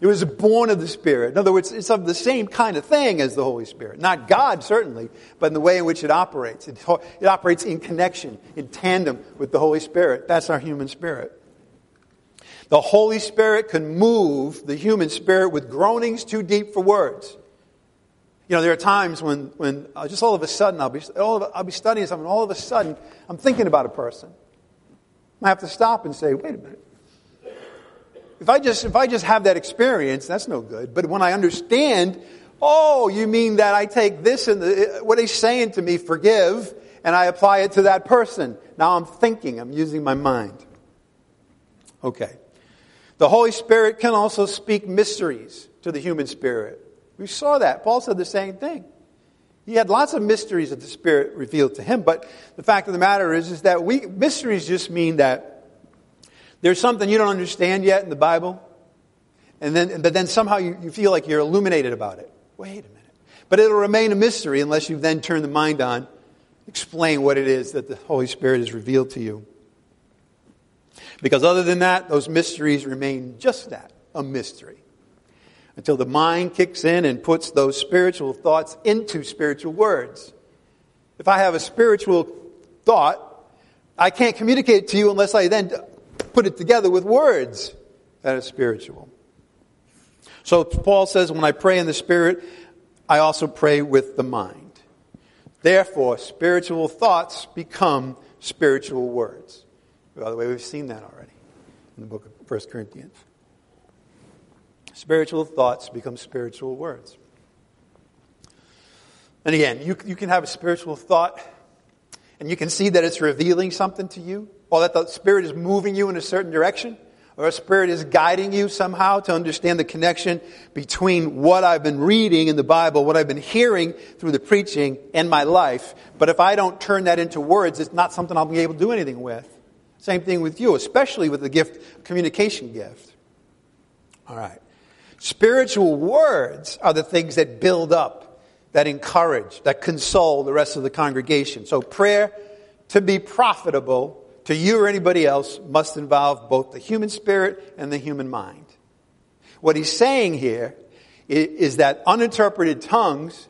It was born of the Spirit. In other words, it's of the same kind of thing as the Holy Spirit. Not God, certainly, but in the way in which it operates. It, it operates in connection, in tandem with the Holy Spirit. That's our human spirit. The Holy Spirit can move the human spirit with groanings too deep for words. You know, there are times when, when uh, just all of a sudden I'll be, all of, I'll be studying something, all of a sudden I'm thinking about a person. I have to stop and say, wait a minute. If I just, if I just have that experience, that's no good. But when I understand, oh, you mean that I take this and the, uh, what he's saying to me, forgive, and I apply it to that person. Now I'm thinking, I'm using my mind. Okay. The Holy Spirit can also speak mysteries to the human spirit. We saw that. Paul said the same thing. He had lots of mysteries that the Spirit revealed to him, but the fact of the matter is, is that we, mysteries just mean that there's something you don't understand yet in the Bible, and then, but then somehow you, you feel like you're illuminated about it. Wait a minute. But it'll remain a mystery unless you then turn the mind on, explain what it is that the Holy Spirit has revealed to you. Because other than that, those mysteries remain just that, a mystery. Until the mind kicks in and puts those spiritual thoughts into spiritual words. If I have a spiritual thought, I can't communicate it to you unless I then put it together with words that are spiritual. So Paul says, when I pray in the Spirit, I also pray with the mind. Therefore, spiritual thoughts become spiritual words. By the way, we've seen that already in the book of 1 Corinthians. Spiritual thoughts become spiritual words. And again, you, you can have a spiritual thought and you can see that it's revealing something to you, or that the Spirit is moving you in a certain direction, or a Spirit is guiding you somehow to understand the connection between what I've been reading in the Bible, what I've been hearing through the preaching, and my life. But if I don't turn that into words, it's not something I'll be able to do anything with. Same thing with you, especially with the gift, communication gift. All right. Spiritual words are the things that build up, that encourage, that console the rest of the congregation. So prayer to be profitable to you or anybody else must involve both the human spirit and the human mind. What he's saying here is that uninterpreted tongues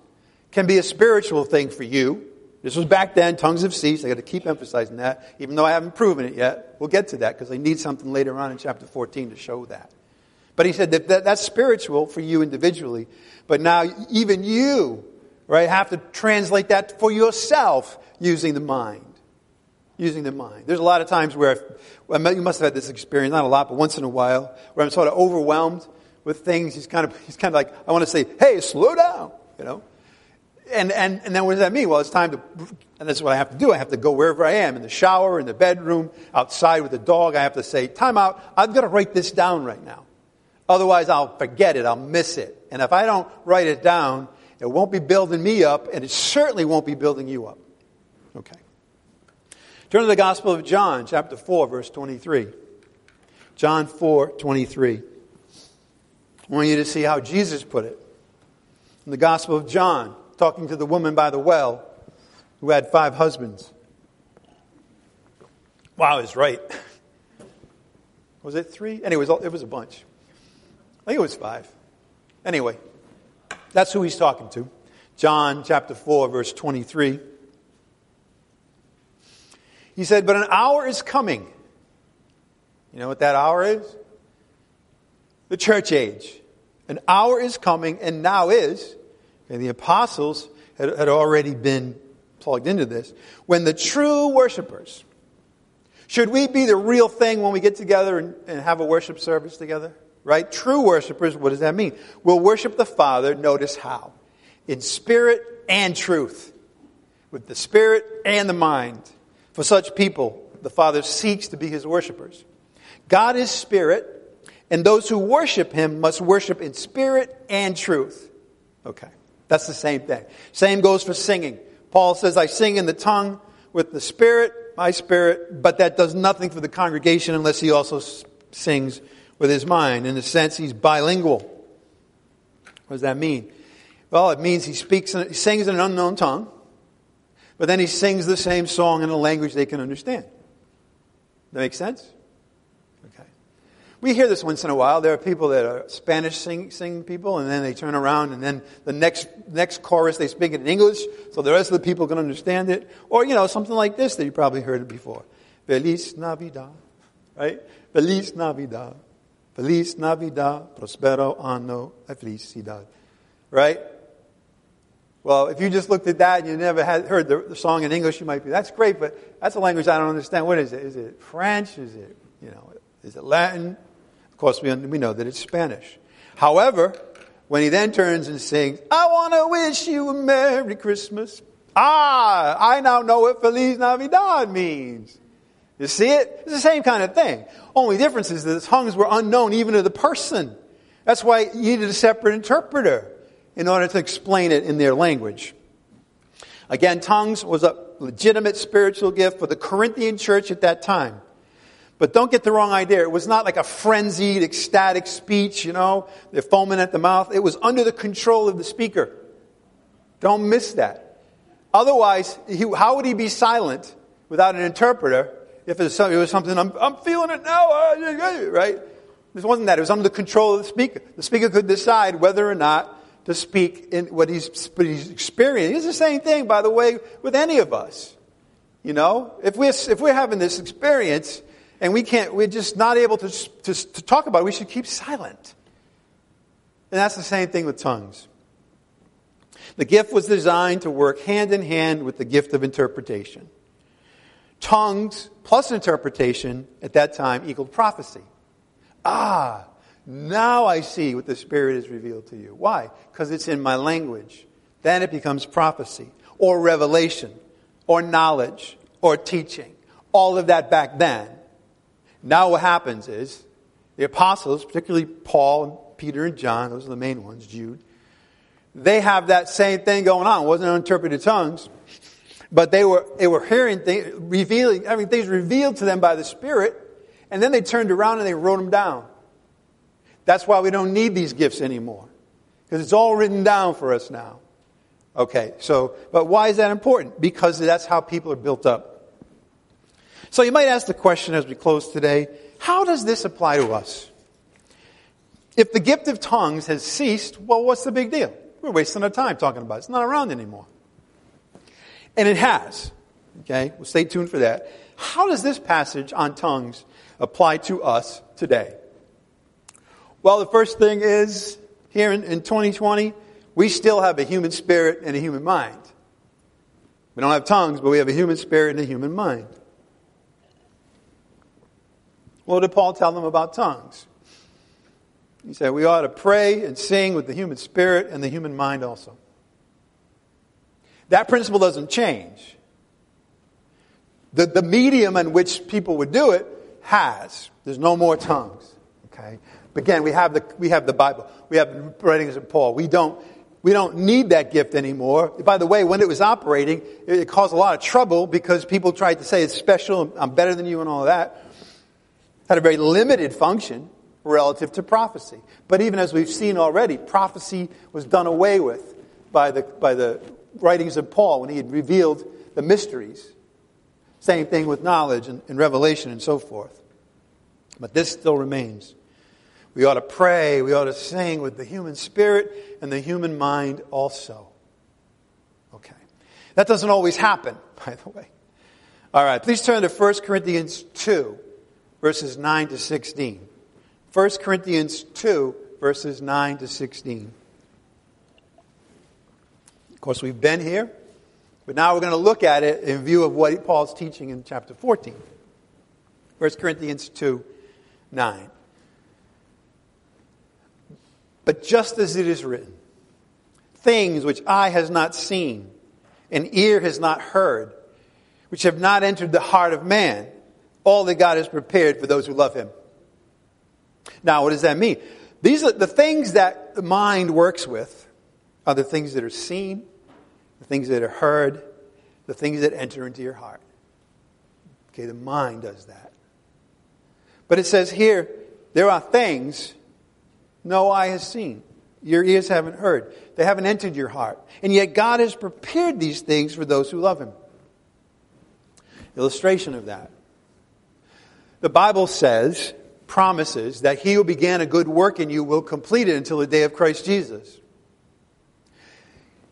can be a spiritual thing for you, this was back then, tongues have ceased. I got to keep emphasizing that, even though I haven't proven it yet. We'll get to that because I need something later on in chapter 14 to show that. But he said that, that that's spiritual for you individually. But now even you, right, have to translate that for yourself using the mind. Using the mind. There's a lot of times where, well, you must have had this experience, not a lot, but once in a while, where I'm sort of overwhelmed with things. He's kind of, he's kind of like, I want to say, hey, slow down, you know and, and, and then what does that mean? Well, it's time to, and that's what I have to do. I have to go wherever I am, in the shower, in the bedroom, outside with the dog. I have to say, time out. I've got to write this down right now. Otherwise, I'll forget it. I'll miss it. And if I don't write it down, it won't be building me up, and it certainly won't be building you up. Okay. Turn to the Gospel of John, chapter 4, verse 23. John 4, 23. I want you to see how Jesus put it. In the Gospel of John, talking to the woman by the well who had five husbands. Wow, he's right. *laughs* Was it three? Anyway, it was a bunch. I think it was five. Anyway, that's who he's talking to. John chapter 4, verse 23. He said, But an hour is coming. You know what that hour is? The church age. An hour is coming, and now is, and the apostles had, had already been plugged into this. When the true worshipers, should we be the real thing when we get together and, and have a worship service together? Right? True worshipers, what does that mean? We'll worship the Father, notice how? In spirit and truth. With the spirit and the mind. For such people, the Father seeks to be his worshipers. God is spirit, and those who worship him must worship in spirit and truth. Okay. That's the same thing. Same goes for singing. Paul says, I sing in the tongue with the Spirit, my spirit, but that does nothing for the congregation unless he also sings with his mind. In a sense, he's bilingual. What does that mean? Well, it means he speaks, he sings in an unknown tongue, but then he sings the same song in a language they can understand. That makes sense? Okay. We hear this once in a while. There are people that are Spanish sing, sing people, and then they turn around, and then the next next chorus they speak it in English, so the rest of the people can understand it. Or you know something like this that you probably heard it before: Feliz Navidad, right? Feliz Navidad, Feliz Navidad, prospero anno e felicidad, right? Well, if you just looked at that and you never had heard the, the song in English, you might be, that's great, but that's a language I don't understand. What is it? Is it French? Is it, you know, is it Latin? Of course, we, we know that it's Spanish. However, when he then turns and sings, I want to wish you a Merry Christmas. Ah, I now know what Feliz Navidad means. You see it? It's the same kind of thing. Only difference is that the tongues were unknown even to the person. That's why you needed a separate interpreter in order to explain it in their language. Again, tongues was a legitimate spiritual gift for the Corinthian church at that time. But don't get the wrong idea. It was not like a frenzied, ecstatic speech, you know, they're foaming at the mouth. It was under the control of the speaker. Don't miss that. Otherwise, he, how would he be silent without an interpreter if it was, it was something, I'm, I'm feeling it now, uh, right? This wasn't that. It was under the control of the speaker. The speaker could decide whether or not to speak in what he's, what he's experiencing. It's the same thing, by the way, with any of us. You know, if we're, if we're having this experience and we can't, we're just not able to, to, to talk about it, we should keep silent. And that's the same thing with tongues. The gift was designed to work hand in hand with the gift of interpretation. Tongues plus interpretation at that time equaled prophecy. Ah, now I see what the Spirit has revealed to you. Why? Because it's in my language. Then it becomes prophecy, or revelation, or knowledge, or teaching. All of that back then. Now what happens is, the apostles, particularly Paul and Peter and John, those are the main ones, Jude, they have that same thing going on. It wasn't interpreted tongues, but they were, they were hearing things, revealing, having things revealed to them by the Spirit, and then they turned around and they wrote them down. That's why we don't need these gifts anymore. Because it's all written down for us now. Okay, so, but why is that important? Because that's how people are built up. So you might ask the question as we close today, how does this apply to us? If the gift of tongues has ceased, well, what's the big deal? We're wasting our time talking about it. It's not around anymore. And it has. Okay, well, stay tuned for that. How does this passage on tongues apply to us today? Well, the first thing is here in, in 2020, we still have a human spirit and a human mind. We don't have tongues, but we have a human spirit and a human mind. What did Paul tell them about tongues? He said we ought to pray and sing with the human spirit and the human mind also. That principle doesn't change. The, the medium in which people would do it has. There's no more tongues. Again, we have the, we have the Bible. We have the writings of Paul. We don't, we don't need that gift anymore. By the way, when it was operating, it caused a lot of trouble because people tried to say it's special, I'm better than you and all of that. It had a very limited function relative to prophecy. But even as we've seen already, prophecy was done away with by the, by the writings of Paul when he had revealed the mysteries. Same thing with knowledge and, and revelation and so forth. But this still remains. We ought to pray. We ought to sing with the human spirit and the human mind also. Okay. That doesn't always happen, *laughs* by the way. All right. Please turn to 1 Corinthians 2, verses 9 to 16. 1 Corinthians 2, verses 9 to 16. Of course, we've been here, but now we're going to look at it in view of what Paul's teaching in chapter 14. 1 Corinthians 2, 9. But just as it is written, things which eye has not seen, and ear has not heard, which have not entered the heart of man, all that God has prepared for those who love him. Now, what does that mean? These are the things that the mind works with are the things that are seen, the things that are heard, the things that enter into your heart. Okay, the mind does that. But it says here, there are things no eye has seen, your ears haven't heard, they haven't entered your heart. And yet God has prepared these things for those who love Him. Illustration of that. The Bible says, promises, that He who began a good work in you will complete it until the day of Christ Jesus.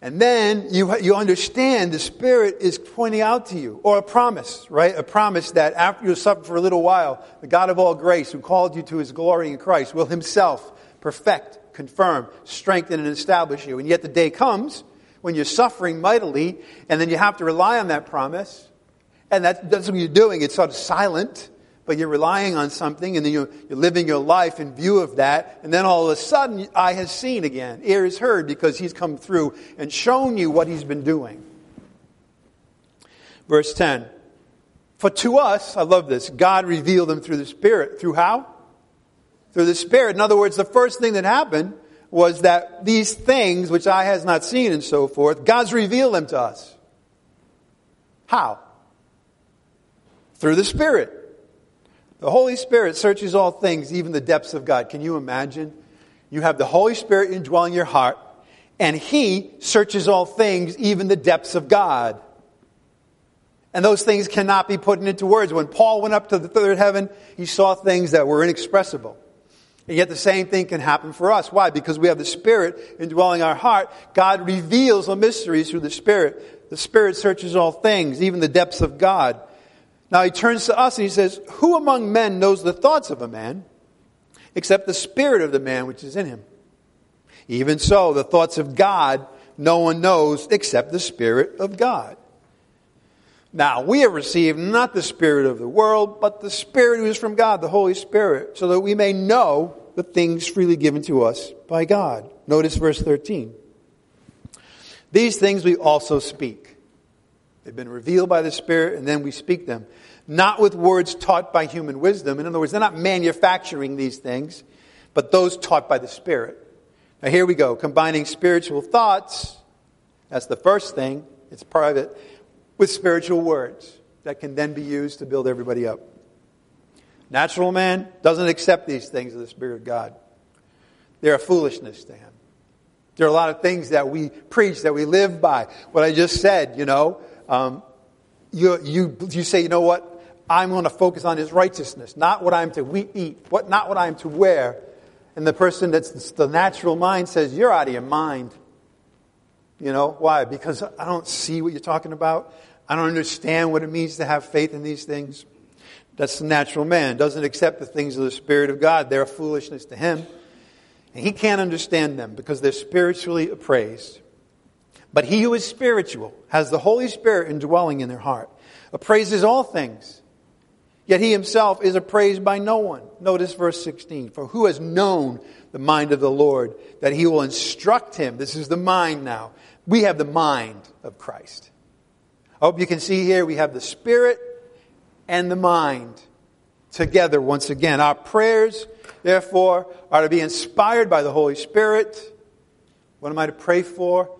And then you, you understand the Spirit is pointing out to you, or a promise, right? A promise that after you suffer for a little while, the God of all grace, who called you to his glory in Christ, will himself perfect, confirm, strengthen, and establish you. And yet the day comes when you're suffering mightily, and then you have to rely on that promise. And that, that's what you're doing. It's sort of silent, but you're relying on something, and then you're, you're living your life in view of that. And then all of a sudden, eye has seen again, ear has heard, because he's come through and shown you what he's been doing. Verse 10 For to us, I love this, God revealed them through the Spirit. Through how? Through the Spirit. In other words, the first thing that happened was that these things, which eye has not seen and so forth, God's revealed them to us. How? Through the Spirit. The Holy Spirit searches all things, even the depths of God. Can you imagine? You have the Holy Spirit indwelling your heart, and He searches all things, even the depths of God. And those things cannot be put into words. When Paul went up to the third heaven, he saw things that were inexpressible. And yet the same thing can happen for us. Why? Because we have the Spirit indwelling our heart. God reveals the mysteries through the Spirit. The Spirit searches all things, even the depths of God. Now he turns to us and he says, Who among men knows the thoughts of a man except the Spirit of the man which is in him? Even so, the thoughts of God no one knows except the Spirit of God. Now, we have received not the Spirit of the world, but the Spirit who is from God, the Holy Spirit, so that we may know the things freely given to us by God. Notice verse 13. These things we also speak. They've been revealed by the Spirit, and then we speak them. Not with words taught by human wisdom. In other words, they're not manufacturing these things, but those taught by the Spirit. Now, here we go, combining spiritual thoughts. That's the first thing. It's private with spiritual words that can then be used to build everybody up. Natural man doesn't accept these things of the Spirit of God. They're a foolishness to him. There are a lot of things that we preach, that we live by. What I just said, you know, um, you, you, you say, you know what? I'm going to focus on his righteousness, not what I'm to eat, what, not what I'm to wear. And the person that's the natural mind says, you're out of your mind. You know, why? Because I don't see what you're talking about. I don't understand what it means to have faith in these things. That's the natural man. Doesn't accept the things of the Spirit of God. They're foolishness to him. And he can't understand them because they're spiritually appraised. But he who is spiritual has the Holy Spirit indwelling in their heart, appraises all things. Yet he himself is appraised by no one. Notice verse 16. For who has known the mind of the Lord that he will instruct him? This is the mind now. We have the mind of Christ. I hope you can see here we have the spirit and the mind together once again. Our prayers, therefore, are to be inspired by the Holy Spirit. What am I to pray for?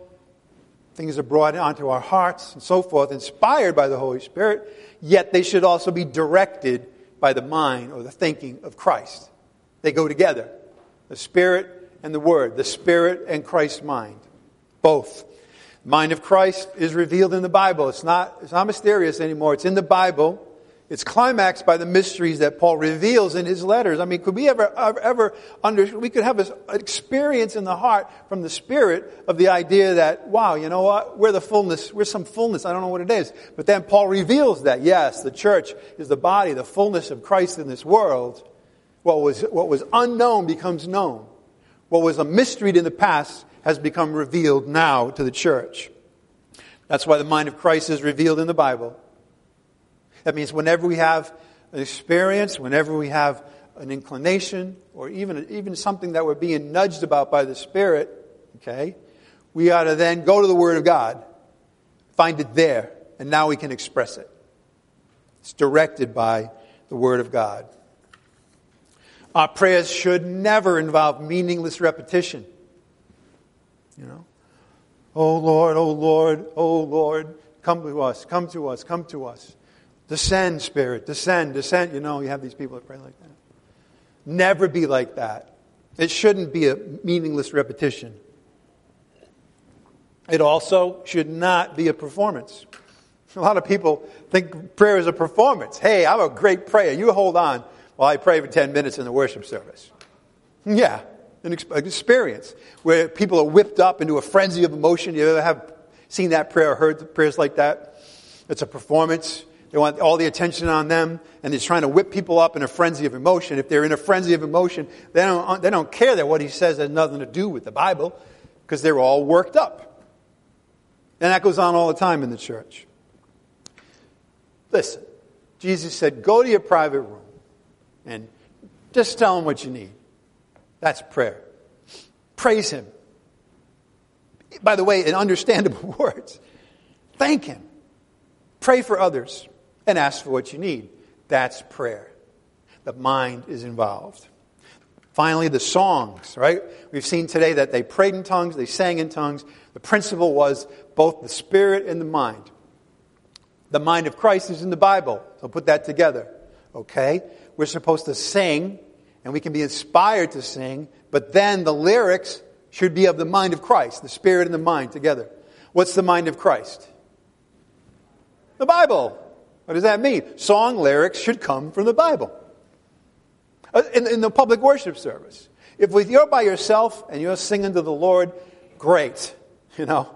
Things are brought onto our hearts and so forth, inspired by the Holy Spirit, yet they should also be directed by the mind or the thinking of Christ. They go together. The Spirit and the Word, the Spirit and Christ's mind. Both mind of Christ is revealed in the Bible. It's not, it's not mysterious anymore. It's in the Bible. It's climaxed by the mysteries that Paul reveals in his letters. I mean, could we ever, ever, under, we could have an experience in the heart from the Spirit of the idea that, wow, you know what? We're the fullness, we're some fullness. I don't know what it is. But then Paul reveals that, yes, the church is the body, the fullness of Christ in this world. What was, what was unknown becomes known. What was a mystery in the past has become revealed now to the church. That's why the mind of Christ is revealed in the Bible. That means whenever we have an experience, whenever we have an inclination, or even, even something that we're being nudged about by the Spirit, okay, we ought to then go to the Word of God, find it there, and now we can express it. It's directed by the Word of God. Our prayers should never involve meaningless repetition. You know? Oh Lord, oh Lord, oh Lord, come to us, come to us, come to us. Descend, Spirit, descend, descend. You know, you have these people that pray like that. Never be like that. It shouldn't be a meaningless repetition. It also should not be a performance. A lot of people think prayer is a performance. Hey, I'm a great prayer. You hold on while I pray for 10 minutes in the worship service. Yeah, an experience where people are whipped up into a frenzy of emotion. You ever have seen that prayer or heard prayers like that? It's a performance. They want all the attention on them, and they're trying to whip people up in a frenzy of emotion. If they're in a frenzy of emotion, they don't, uh, they don't care that what he says has nothing to do with the Bible because they're all worked up. And that goes on all the time in the church. Listen, Jesus said, go to your private room and just tell him what you need. That's prayer. Praise Him. By the way, in understandable *laughs* words. Thank Him. Pray for others. And ask for what you need. That's prayer. The mind is involved. Finally, the songs, right? We've seen today that they prayed in tongues, they sang in tongues. The principle was both the spirit and the mind. The mind of Christ is in the Bible, so put that together. Okay? We're supposed to sing, and we can be inspired to sing, but then the lyrics should be of the mind of Christ, the spirit and the mind together. What's the mind of Christ? The Bible. What does that mean? Song lyrics should come from the Bible. Uh, in, in the public worship service. If you're by yourself and you're singing to the Lord, great. *laughs* You know,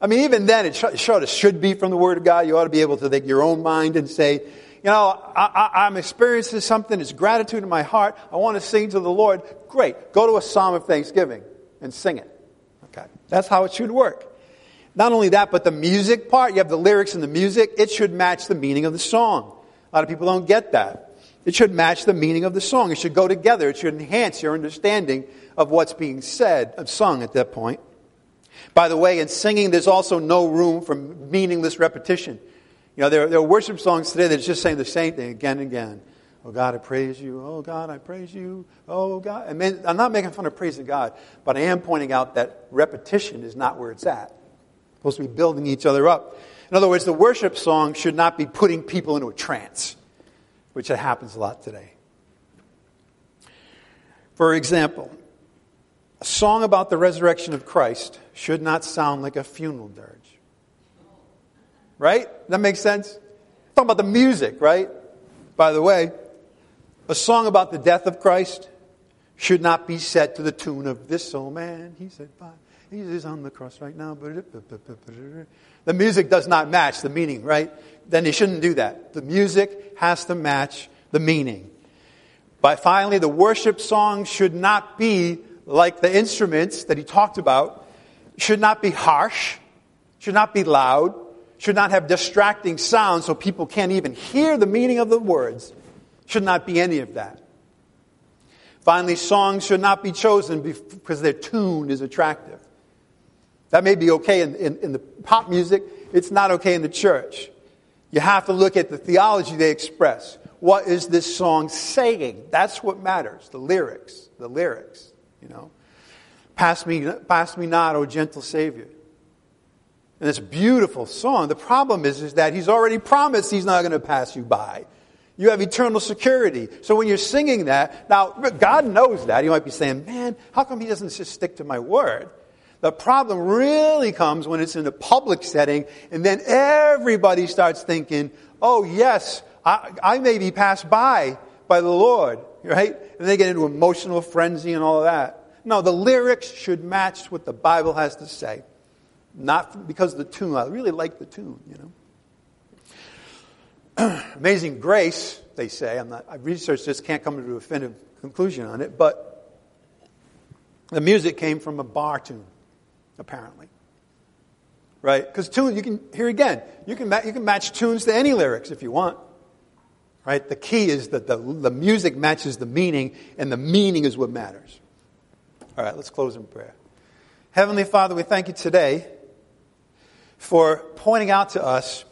I mean, even then, it sort of should be from the Word of God. You ought to be able to take your own mind and say, you know, I, am experiencing something. It's gratitude in my heart. I want to sing to the Lord. Great. Go to a psalm of thanksgiving and sing it. Okay. That's how it should work. Not only that, but the music part, you have the lyrics and the music, it should match the meaning of the song. A lot of people don't get that. It should match the meaning of the song. It should go together. It should enhance your understanding of what's being said, of sung at that point. By the way, in singing, there's also no room for meaningless repetition. You know, there, there are worship songs today that's just saying the same thing again and again. Oh God, I praise you. Oh God, I praise you. Oh God. I mean, I'm not making fun of praising God, but I am pointing out that repetition is not where it's at. Supposed to be building each other up. In other words, the worship song should not be putting people into a trance, which happens a lot today. For example, a song about the resurrection of Christ should not sound like a funeral dirge. Right? That makes sense? Talking about the music, right? By the way, a song about the death of Christ should not be set to the tune of this old man. He said, Bye. He's on the cross right now. The music does not match the meaning, right? Then you shouldn't do that. The music has to match the meaning. But finally, the worship song should not be like the instruments that he talked about, should not be harsh, should not be loud, should not have distracting sounds so people can't even hear the meaning of the words. Should not be any of that. Finally, songs should not be chosen because their tune is attractive. That may be okay in, in, in, the pop music, it's not okay in the church. You have to look at the theology they express. What is this song saying? That's what matters. The lyrics. The lyrics, you know. Pass me, pass me not, O gentle Savior. And it's a beautiful song. The problem is, is that he's already promised he's not going to pass you by. You have eternal security. So when you're singing that, now God knows that. You might be saying, man, how come he doesn't just stick to my word? The problem really comes when it's in a public setting and then everybody starts thinking, oh yes, I, I may be passed by by the Lord, right? And they get into emotional frenzy and all of that. No, the lyrics should match what the Bible has to say. Not because of the tune. I really like the tune, you know. *clears throat* Amazing Grace, they say. I'm not, I've researched this, can't come to a definitive conclusion on it, but the music came from a bar tune, apparently. Right? Because tune, you can, here again, you can, you can match tunes to any lyrics if you want. Right? The key is that the, the music matches the meaning, and the meaning is what matters. All right, let's close in prayer. Heavenly Father, we thank you today for pointing out to us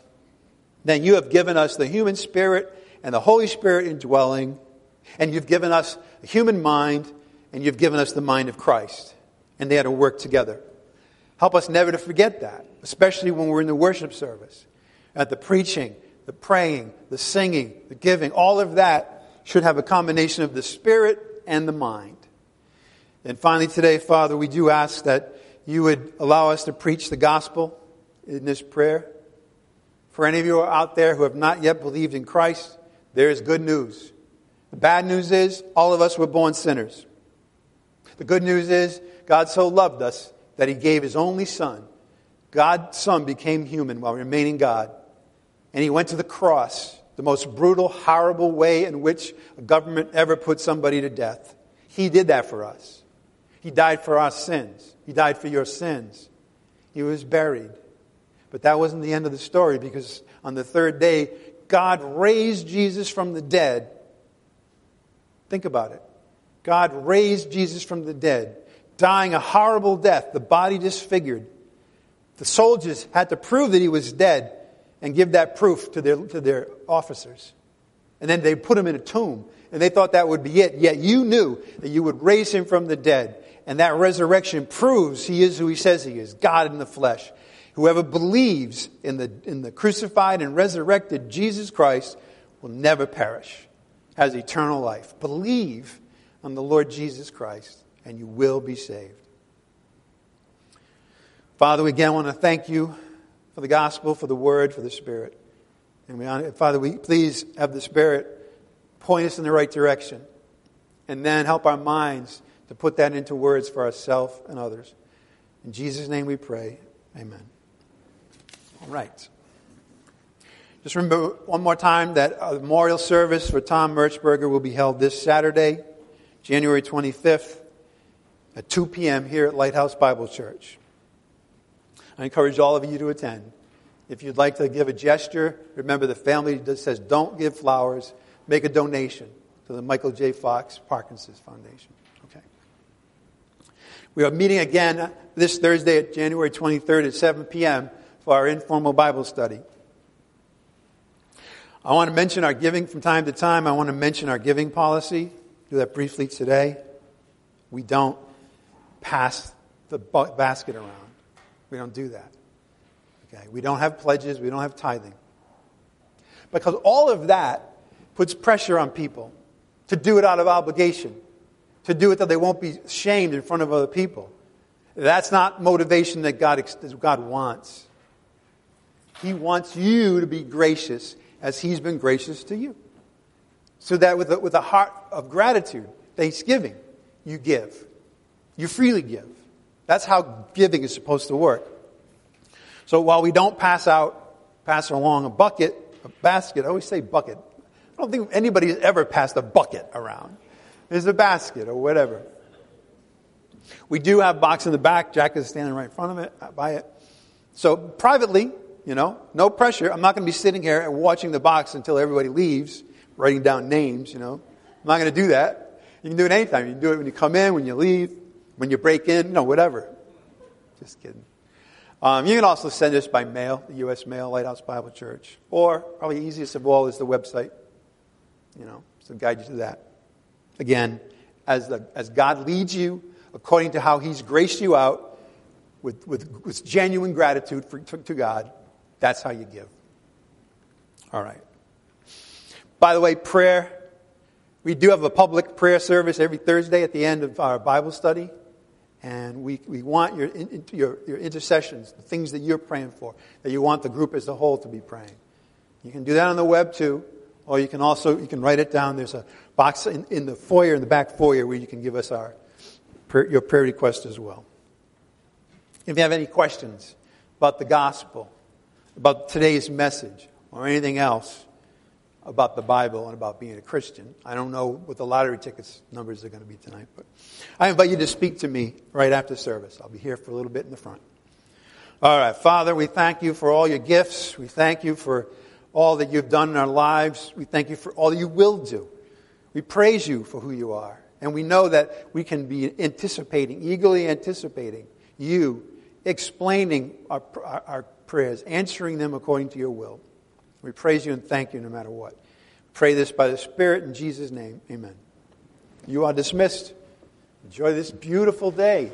that you have given us the human spirit and the Holy Spirit indwelling, and you've given us a human mind, and you've given us the mind of Christ. And they had to work together. Help us never to forget that, especially when we're in the worship service. At the preaching, the praying, the singing, the giving, all of that should have a combination of the spirit and the mind. And finally, today, Father, we do ask that you would allow us to preach the gospel in this prayer. For any of you out there who have not yet believed in Christ, there is good news. The bad news is all of us were born sinners. The good news is God so loved us that he gave his only son. God's son became human while remaining God. And he went to the cross, the most brutal, horrible way in which a government ever put somebody to death. He did that for us. He died for our sins. He died for your sins. He was buried. But that wasn't the end of the story because on the third day, God raised Jesus from the dead. Think about it. God raised Jesus from the dead, dying a horrible death, the body disfigured. The soldiers had to prove that he was dead. and give that proof to their, to their officers. And then they put him in a tomb, and they thought that would be it. Yet you knew that you would raise him from the dead. And that resurrection proves he is who he says he is God in the flesh. Whoever believes in the, in the crucified and resurrected Jesus Christ will never perish, has eternal life. Believe on the Lord Jesus Christ, and you will be saved. Father, we again want to thank you for the gospel, for the word, for the Spirit. And we, Father, we please have the Spirit point us in the right direction, and then help our minds to put that into words for ourselves and others. In Jesus' name we pray. Amen. All right. Just remember one more time that a memorial service for Tom Merchberger will be held this Saturday, January 25th at 2 p.m. here at Lighthouse Bible Church. I encourage all of you to attend. If you'd like to give a gesture, remember the family says don't give flowers, make a donation to the Michael J. Fox Parkinson's Foundation. Okay. We are meeting again this Thursday at January 23rd at 7 p.m. for our informal Bible study. I want to mention our giving from time to time. I want to mention our giving policy. Do that briefly today. We don't pass the basket around. We don't do that. Okay? We don't have pledges. We don't have tithing. Because all of that puts pressure on people to do it out of obligation, to do it that they won't be shamed in front of other people. That's not motivation that God, that God wants. He wants you to be gracious as He's been gracious to you. So that with a, with a heart of gratitude, thanksgiving, you give. You freely give. That's how giving is supposed to work. So while we don't pass out, pass along a bucket, a basket, I always say bucket. I don't think anybody has ever passed a bucket around. It's a basket or whatever. We do have box in the back. Jack is standing right in front of it, uh, by it. So privately, you know, no pressure. I'm not going to be sitting here and watching the box until everybody leaves, writing down names, you know. I'm not going to do that. You can do it anytime. You can do it when you come in, when you leave, when you break in, know, whatever. Just kidding. Um, you can also send us by mail, the U.S. Mail, Lighthouse Bible Church. Or, probably easiest of all is the website. You know, so guide you to that. Again, as, the, as God leads you, according to how He's graced you out, with, with, with genuine gratitude for, to, to God, that's how you give. All right. By the way, prayer. We do have a public prayer service every Thursday at the end of our Bible study. And we, we want your, your, your intercessions, the things that you're praying for, that you want the group as a whole to be praying. You can do that on the web too, or you can also, you can write it down. There's a box in, in the foyer, in the back foyer, where you can give us our, your prayer request as well. If you have any questions about the gospel, about today's message or anything else about the Bible and about being a Christian. I don't know what the lottery tickets numbers are going to be tonight, but I invite you to speak to me right after service. I'll be here for a little bit in the front. All right, Father, we thank you for all your gifts. We thank you for all that you've done in our lives. We thank you for all that you will do. We praise you for who you are. And we know that we can be anticipating, eagerly anticipating you explaining our, our, our prayers, answering them according to your will. We praise you and thank you no matter what. Pray this by the Spirit in Jesus' name. Amen. You are dismissed. Enjoy this beautiful day.